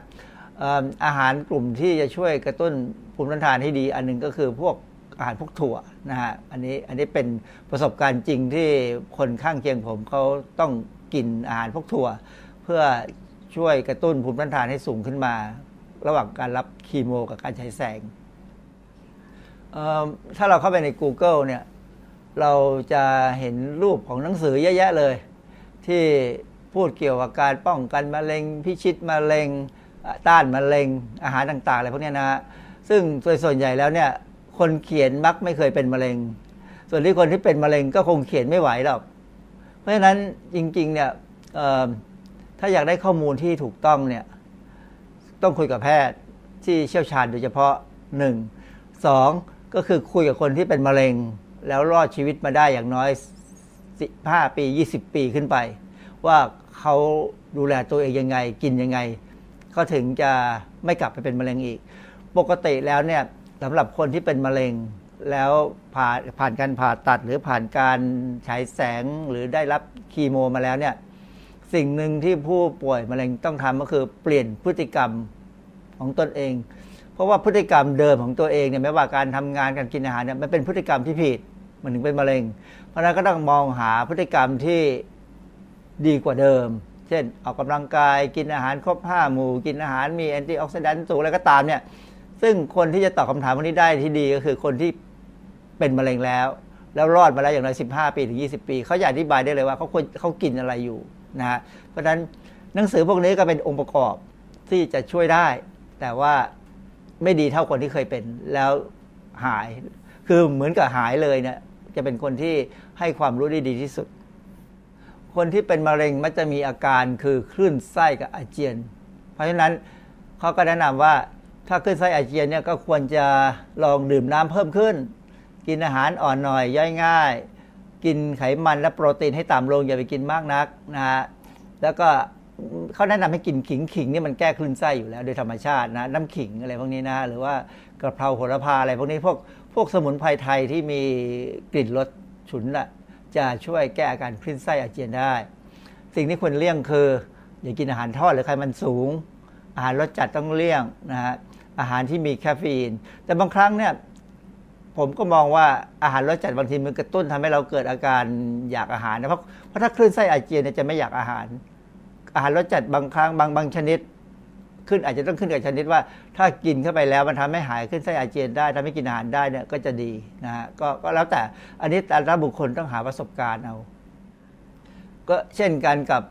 G: อาหารกลุ่มที่จะช่วยกระตุ้นภูมิต้านทานให้ดี อันหนึ่งก็คือพวก อาหารพวกถั่วนะฮะอันนี้อันนี้เป็นประสบการณ์จริงที่คนข้างเคียงผมเขาต้องกินอาหารพวกถั่ว เพื่อช่วยกระตุ้นภูมิต้านทานให้สูงขึ้นมา ระหว่างการรับคีโม กับการใช้แสง ถ้าเราเข้าไปใน Google เนี่ยเราจะเห็นรูปของหนังสือเยอะแยะเลย ที่พูดเกี่ยวกับการป้องกันมะเร็ง พิชิตมะเร็งต้านมะเร็งอาหารต่างๆอะไรพวกนี้นะฮะซึ่งโดยส่วนใหญ่แล้วเนี่ย คนเขียนมักไม่เคยเป็นมะเร็ง ส่วนที่คนที่เป็นมะเร็งก็คงเขียนไม่ไหวหรอก เพราะฉะนั้นจริงๆเนี่ยถ้าอยากได้ข้อมูลที่ถูกต้องเนี่ยต้องคุยกับแพทย์ที่เชี่ยวชาญโดยเฉพาะหนึ่งสองก็คือคุยกับคนที่เป็นมะเร็ง แล้วรอดชีวิตมาได้อย่างน้อย 15 ปี 20 ปีขึ้นไป ว่าเขาดูแลตัวเองยังไง กินยังไงเขาถึงจะไม่กลับไปเป็นมะเร็งอีก ปกติแล้วเนี่ย สำหรับคนที่เป็นมะเร็งแล้วผ่านผ่านการผ่าตัดหรือผ่านการฉายแสงหรือได้รับคีโมมาแล้วเนี่ยสิ่งหนึ่งที่ผู้ป่วยมะเร็งต้องทำก็คือเปลี่ยนพฤติกรรมของตนเอง เพราะว่าพฤติกรรมเดิมของตัวเองเนี่ยไม่ว่าการทำงานการกินอาหารเนี่ยมันเป็นพฤติกรรมที่ผิดมันถึงเป็นมะเร็ง เพราะนั้นก็ต้องมองหาพฤติกรรมที่ดีกว่าเดิม เช่นออกกำลังกายกินอาหารครบห้าหมู่ กินอาหารมีแอนตี้ออกซิแดนต์สูงอะไรก็ตามเนี่ย ซึ่งคนที่จะตอบคำถามวันนี้ได้ที่ดีก็คือคนที่เป็นมะเร็งแล้ว แล้วรอดมาแล้วอย่างน้อย15ปีถึง20ปี เขาจะอธิบายได้เลยว่าเขาควรเขากินอะไรอยู่นะฮะเพราะฉะนั้นหนังสือพวกนี้ก็เป็นองค์ประกอบที่จะช่วยได้ แต่ว่าไม่ดีเท่าคนที่เคยเป็นแล้วหาย คือเหมือนกับหายเลยเนี่ยจะเป็นคนที่ให้ความรู้ได้ดีที่สุด คนที่เป็นมะเร็งมักจะมีอาการคือคลื่นไส้กับอาเจียน เพราะฉะนั้นเขาก็แนะนำว่า ถ้าคลื่นไส้อาเจียนเนี่ยก็ควรจะลองดื่มน้ำเพิ่มขึ้น กินอาหารอ่อนหน่อยย่อยง่าย กินไขมันและโปรตีนให้ต่ำลงอย่าไปกินมากนักนะฮะแล้วก็เขาแนะนำให้กินขิงขิงนี่มันแก้คลื่นไส้อยู่แล้วโดยธรรมชาตินะน้ำขิงอะไรพวกนี้นะหรือว่ากระเพราโหระพาอะไรพวกนี้พวกพวกสมุนไพรไทยที่มีกลิ่นรสฉุนน่ะจะช่วยแก้อาการคลื่นไส้อาเจียนได้ สิ่งที่ควรเลี่ยงคือ อย่ากินอาหารทอดหรือไขมันสูง อาหารรสจัดต้องเลี่ยงนะฮะ อาหารที่มีแคฟฟีน แต่บางครั้งเนี่ยผมก็มองว่าอาหารรสจัดบางทีมันกระตุ้นทำให้เราเกิดอาการอยากอาหารนะเพราะเพราะถ้าคลื่นไส้อาเจียนเนี่ยจะไม่อยากอาหาร อาหารรสจัดบางครั้งบางบางชนิด ขึ้นอาจจะต้องขึ้นกับชนิดว่า ถ้ากินเข้าไปแล้วมันทำให้หายคลื่นไส้อาเจียนได้ทำให้กินอาหารได้เนี่ยก็จะดีนะฮะก็ก็แล้วแต่อันนี้แต่ละบุคคลต้องหาประสบการณ์เอา ก็เช่นกันกับ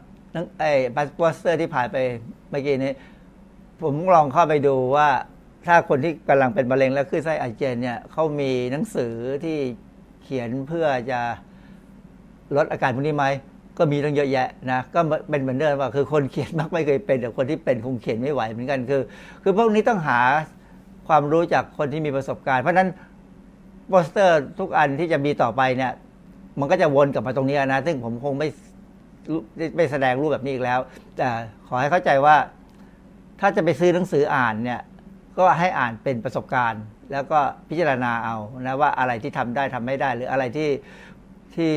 G: ไอ้บัสโปสเตอร์ที่ผ่านไปเมื่อกี้นี้ผมลองเข้าไปดูว่า ถ้าคนที่กำลังเป็นมะเร็งแล้วขึ้นไส้อาเจียนเนี่ยเขามีหนังสือที่เขียนเพื่อจะลดอาการพวกนี้ไหมก็มีตั้งเยอะแยะนะก็เป็นเหมือนเดิมว่าคือคนเขียนมักไม่เคยเป็นแต่คนที่เป็นคงเขียนไม่ไหวเหมือนกันคือ คือพวกนี้ต้องหาความรู้จากคนที่มีประสบการณ์ เพราะฉะนั้นโปสเตอร์ทุกอันที่จะมีต่อไปเนี่ย มันก็จะวนกลับมาตรงนี้นะ ซึ่งผมคงไม่ไม่แสดงรูปแบบนี้อีกแล้ว แต่ขอให้เข้าใจว่าถ้าจะไปซื้อหนังสืออ่านเนี่ย ก็ให้อ่านเป็นประสบการณ์ แล้วก็พิจารณาเอานะว่าอะไรที่ทำได้ทำไม่ได้ หรืออะไรที่ที่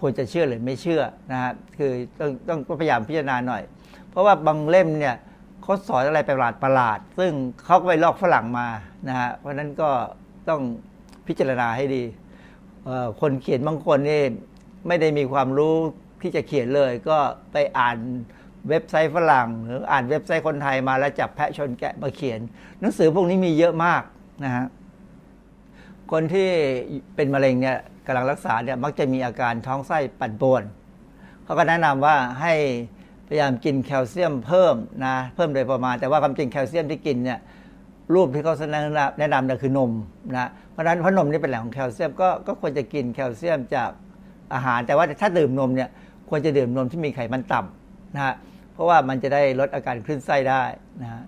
G: ควรจะเชื่อหรือไม่เชื่อนะฮะคือต้องต้องพยายามพิจารณาหน่อย เพราะว่าบางเล่มเนี่ยเขาสอนอะไรประหลาดประหลาด ซึ่งเขาก็ไปลอกฝรั่งมานะฮะเพราะนั้นก็ต้องพิจารณาให้ดี คนเขียนบางคนนี่ไม่ได้มีความรู้ที่จะเขียนเลย ก็ไปอ่าน เว็บไซต์ฝรั่ง หรืออ่านเว็บไซต์คนไทยมาแล้วจับแพะชนแกะมาเขียน หนังสือพวกนี้มีเยอะมากนะฮะคนที่เป็นมะเร็งเนี่ยกำลังรักษาเนี่ยมักจะมีอาการท้องไส้ปั่นป่วนเขาก็แนะนำว่าให้พยายามกินแคลเซียมเพิ่มนะเพิ่มโดยประมาณ แต่ว่าความจริงแคลเซียมที่กินเนี่ยรูปที่เขาแนะนำแนะนำเนี่ยคือนมนะเพราะฉะนั้นเพราะนมนี่เป็นแหล่งของแคลเซียมก็ก็ควรจะกินแคลเซียมจากอาหาร แต่ว่าถ้าดื่มนมเนี่ยควรจะดื่มนมที่มีไขมันต่ำนะฮะ เพราะว่ามันจะได้ลดอาการคลื่นไส้ได้นะฮะ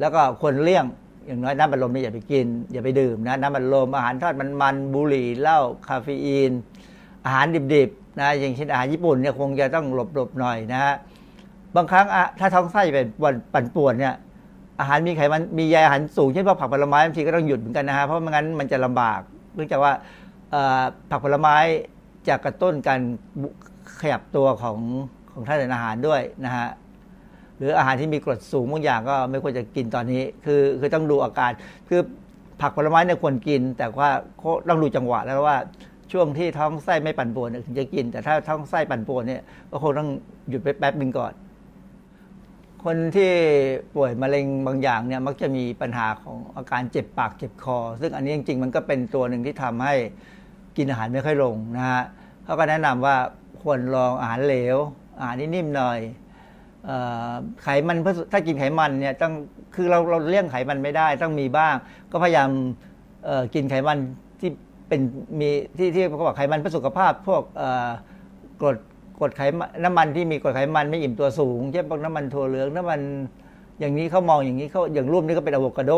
G: แล้วก็ควรเลี่ยงอย่างน้อยน้ำบัลลมนี่อย่าไปกิน อย่าไปดื่มนะน้ำบัลลมอาหารทอดมันมันบุหรี่เหล้าคาเฟอีน อาหารดิบๆนะอย่างเช่นอาหารญี่ปุ่นเนี่ยคงจะต้องหลบๆหน่อยนะฮะบางครั้งถ้าท้องไส้เป็นปั่นป่วนเนี่ยอาหารมีไขมันมีใยอาหารสูงเช่นพวกผักผลไม้บางทีก็ต้องหยุดเหมือนกันนะฮะเพราะไม่งั้นมันจะลำบากเนื่องจากว่าผักผลไม้จะกระตุ้นการขยับตัวของ ของท่านอาหารด้วยนะฮะหรืออาหารที่มีกรดสูงบางอย่างก็ไม่ควรจะกินตอนนี้ คือคือต้องดูอาการคือผักผลไม้เนี่ยควรกิน แต่ว่าต้องดูจังหวะแล้วว่าช่วงที่ท้องไส้ไม่ปั่นป่วนถึงจะกิน แต่ถ้าท้องไส้ปั่นป่วนเนี่ยก็คงต้องหยุดไปแป๊บนึงก่อน คนที่ป่วยมะเร็งบางอย่างเนี่ยมักจะมีปัญหาของอาการเจ็บปากเจ็บคอ ซึ่งอันนี้จริงๆ มันก็เป็นตัวหนึ่งที่ทำให้กินอาหารไม่ค่อยลงนะฮะเขาก็แนะนำว่าควรลองอาหารเหลว อาหารนิ่มหน่อยไขมันถ้ากินไขมันเนี่ยต้องคือเราเราเลี่ยงไขมันไม่ได้ต้องมีบ้าง ก็พยายามกินไขมันที่เป็นมีที่ที่เขาบอกไขมันเพื่อสุขภาพ พวกกรดกรดไขมันน้ำมันที่มีกรดไขมันไม่อิ่มตัวสูงเช่นพวกน้ำมันถั่วเหลืองน้ำมันอย่างนี้เขามองอย่างนี้เขาอย่างรูปนี้ก็เป็นอะโวคาโด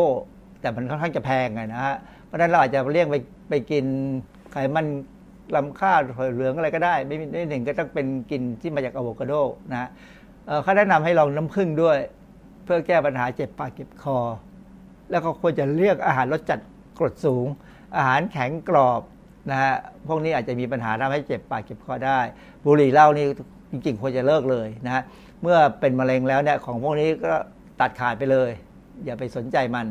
G: แต่มันค่อนข้างจะแพงไงนะฮะเพราะฉะนั้นเราอาจจะเลี่ยงไปไปกินไขมัน ลำค่าถั่วเหลืองอะไรก็ได้ ไม่ไม่หนึ่งก็ต้องเป็นกินที่มาจากอะโวคาโดนะเขาแนะนำให้ลองน้ำผึ้งด้วย เพื่อแก้ปัญหาเจ็บปากเจ็บคอ แล้วก็ควรจะเลือกอาหารรสจัดกรดสูง อาหารแข็งกรอบนะฮะพวกนี้อาจจะมีปัญหาทำให้เจ็บปากเจ็บคอได้ บุหรี่เหล้านี่จริงๆ ควรจะเลิกเลยนะฮะเมื่อเป็นมะเร็งแล้วเนี่ยของพวกนี้ก็ตัดขาดไปเลย อย่าไปสนใจมัน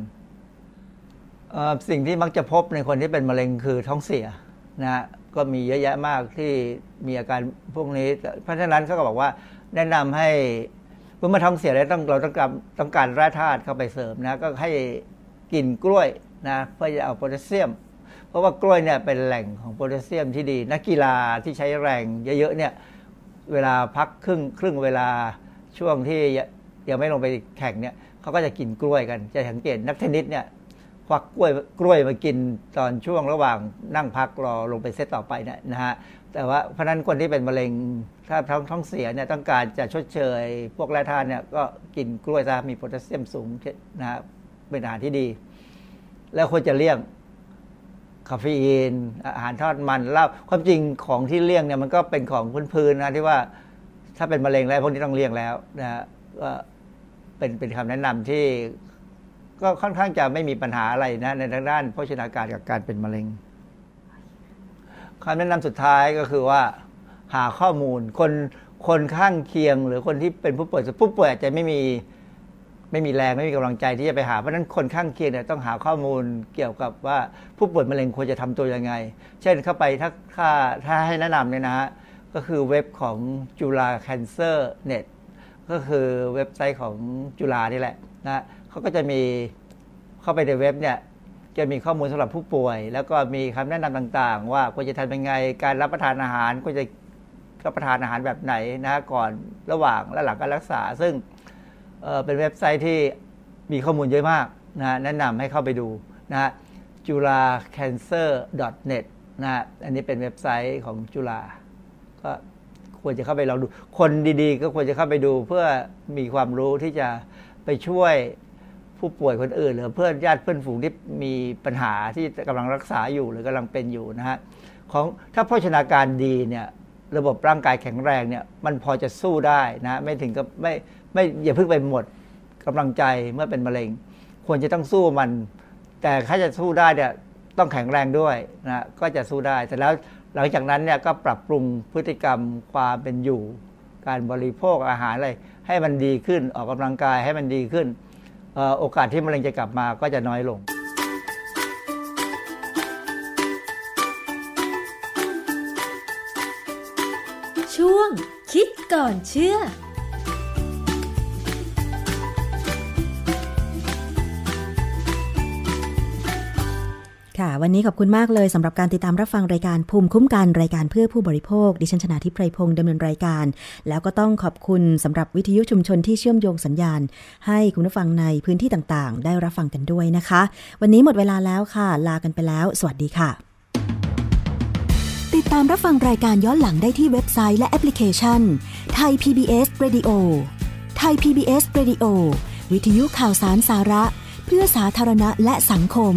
G: สิ่งที่มักจะพบในคนที่เป็นมะเร็งคือท้องเสียนะฮะ ก็มีเยอะแยะมากที่มีอาการพวกนี้ เพราะฉะนั้นเขาก็บอกว่าแนะนำให้เมื่อมาท้องเสียแล้วต้องเราต้องการต้องการแร่ธาตุเข้าไปเสริมนะก็ให้กินกล้วยนะเพื่อจะเอาโพแทสเซียม เพราะว่ากล้วยเนี่ยเป็นแหล่งของโพแทสเซียมที่ดี นักกีฬาที่ใช้แรงเยอะๆเนี่ยเวลาพักครึ่งครึ่งเวลาช่วงที่ยังไม่ลงไปแข่งเนี่ยเขาก็จะกินกล้วยกัน จะสังเกตนักเทนนิสเนี่ย ควักกล้วยกล้วยมากินตอนช่วงระหว่างนั่งพักรอลงไปเซตต่อไปเนี่ยนะฮะแต่ว่าเพราะนั้นคนที่เป็นมะเร็งถ้าท้องท้องเสียเนี่ยต้องการจะชดเชย พวกแร่ธาตุเนี่ยก็กินกล้วยซะมีโพแทสเซียมสูงนะฮะเป็นอาหารที่ดี แล้วควรจะเลี่ยงคาเฟอีนอาหารทอดมันเหล้าความจริงของที่เลี่ยงเนี่ยมันก็เป็นของพื้นๆนะที่ว่าถ้าเป็นมะเร็งแล้วพวกนี้ต้องเลี่ยงแล้วนะฮะก็เป็นเป็นคำแนะนำที่ ก็ค่อนข้างจะไม่มีปัญหาอะไรนะ ในทางด้านโภชนาการกับการเป็นมะเร็งคำแนะนำสุดท้ายก็คือว่า หาข้อมูล คนคนข้างเคียง หรือคนที่เป็นผู้ป่วยผู้ป่วยอาจจะไม่มีไม่มีแรงไม่มีกำลังใจที่จะไปหาเพราะนั้นคนข้างเคียงเนี่ยต้องหาข้อมูลเกี่ยวกับว่าผู้ป่วยมะเร็งควรจะทำตัวยังไง เช่นเข้าไปถ้าถ้าถ้าให้แนะนำเนี่ยนะฮะก็คือเว็บของจุฬา Cancer Net ก็คือเว็บไซต์ของจุฬานี่แหละนะ เขาก็จะมีเข้าไปในเว็บเนี่ยจะมีข้อมูลสำหรับผู้ป่วย แล้วก็มีคำแนะนำต่างๆ ว่าควรจะทำยังไงการรับประทานอาหารควรจะรับประทานอาหารแบบไหนนะก่อนระหว่างและหลังการรักษา ซึ่งเป็นเว็บไซต์ที่มีข้อมูลเยอะมากนะแนะนำให้เข้าไปดูนะจุฬา cancer net นะอันนี้เป็นเว็บไซต์ของจุฬาก็ควรจะเข้าไปลองดู คนดีๆ ก็ควรจะเข้าไปดูเพื่อมีความรู้ที่จะไปช่วย ผู้ป่วยคนอื่น หรือเพื่อนญาติเพื่อนฝูงที่มีปัญหาที่กำลังรักษาอยู่หรือกำลังเป็นอยู่นะฮะของถ้าโภชนาการดีเนี่ยระบบร่างกายแข็งแรงเนี่ยมันพอจะสู้ได้นะไม่ถึงกับไม่ไม่อย่าเพิ่งไปหมดกำลังใจเมื่อเป็นมะเร็ง ควรจะต้องสู้มัน แต่ถ้าจะสู้ได้เนี่ยต้องแข็งแรงด้วยนะก็จะสู้ได้แต่แล้วหลังจากนั้นเนี่ยก็ปรับปรุงพฤติกรรมความเป็นอยู่ การบริโภคอาหารอะไรให้มันดีขึ้นออกกำลังกายให้มันดีขึ้น โอกาสที่มะเร็งจะกลับมาก็จะน้อยลง
F: ช่วงคิดก่อนเชื่อ
B: วันนี้ขอบคุณมากเลยสำหรับการติดตามรับฟังรายการภูมิคุ้มกันรายการเพื่อผู้บริโภค ดิฉันชนะทิพไพรพงศ์ดำเนินรายการ แล้วก็ต้องขอบคุณสำหรับวิทยุชุมชนที่เชื่อมโยงสัญญาณ ให้คุณผู้ฟังในพื้นที่ต่างๆ ได้รับฟังกันด้วยนะคะ วันนี้หมดเวลาแล้วค่ะ ลากันไปแล้ว สวัสดีค่ะ
H: ติดตามรับฟังรายการย้อนหลังได้ที่เว็บไซต์และแอปพลิเคชันไทย PBS Radio ไทย PBS Radio วิทยุข่าวสารสาระ เพื่อสาธารณะและสังคม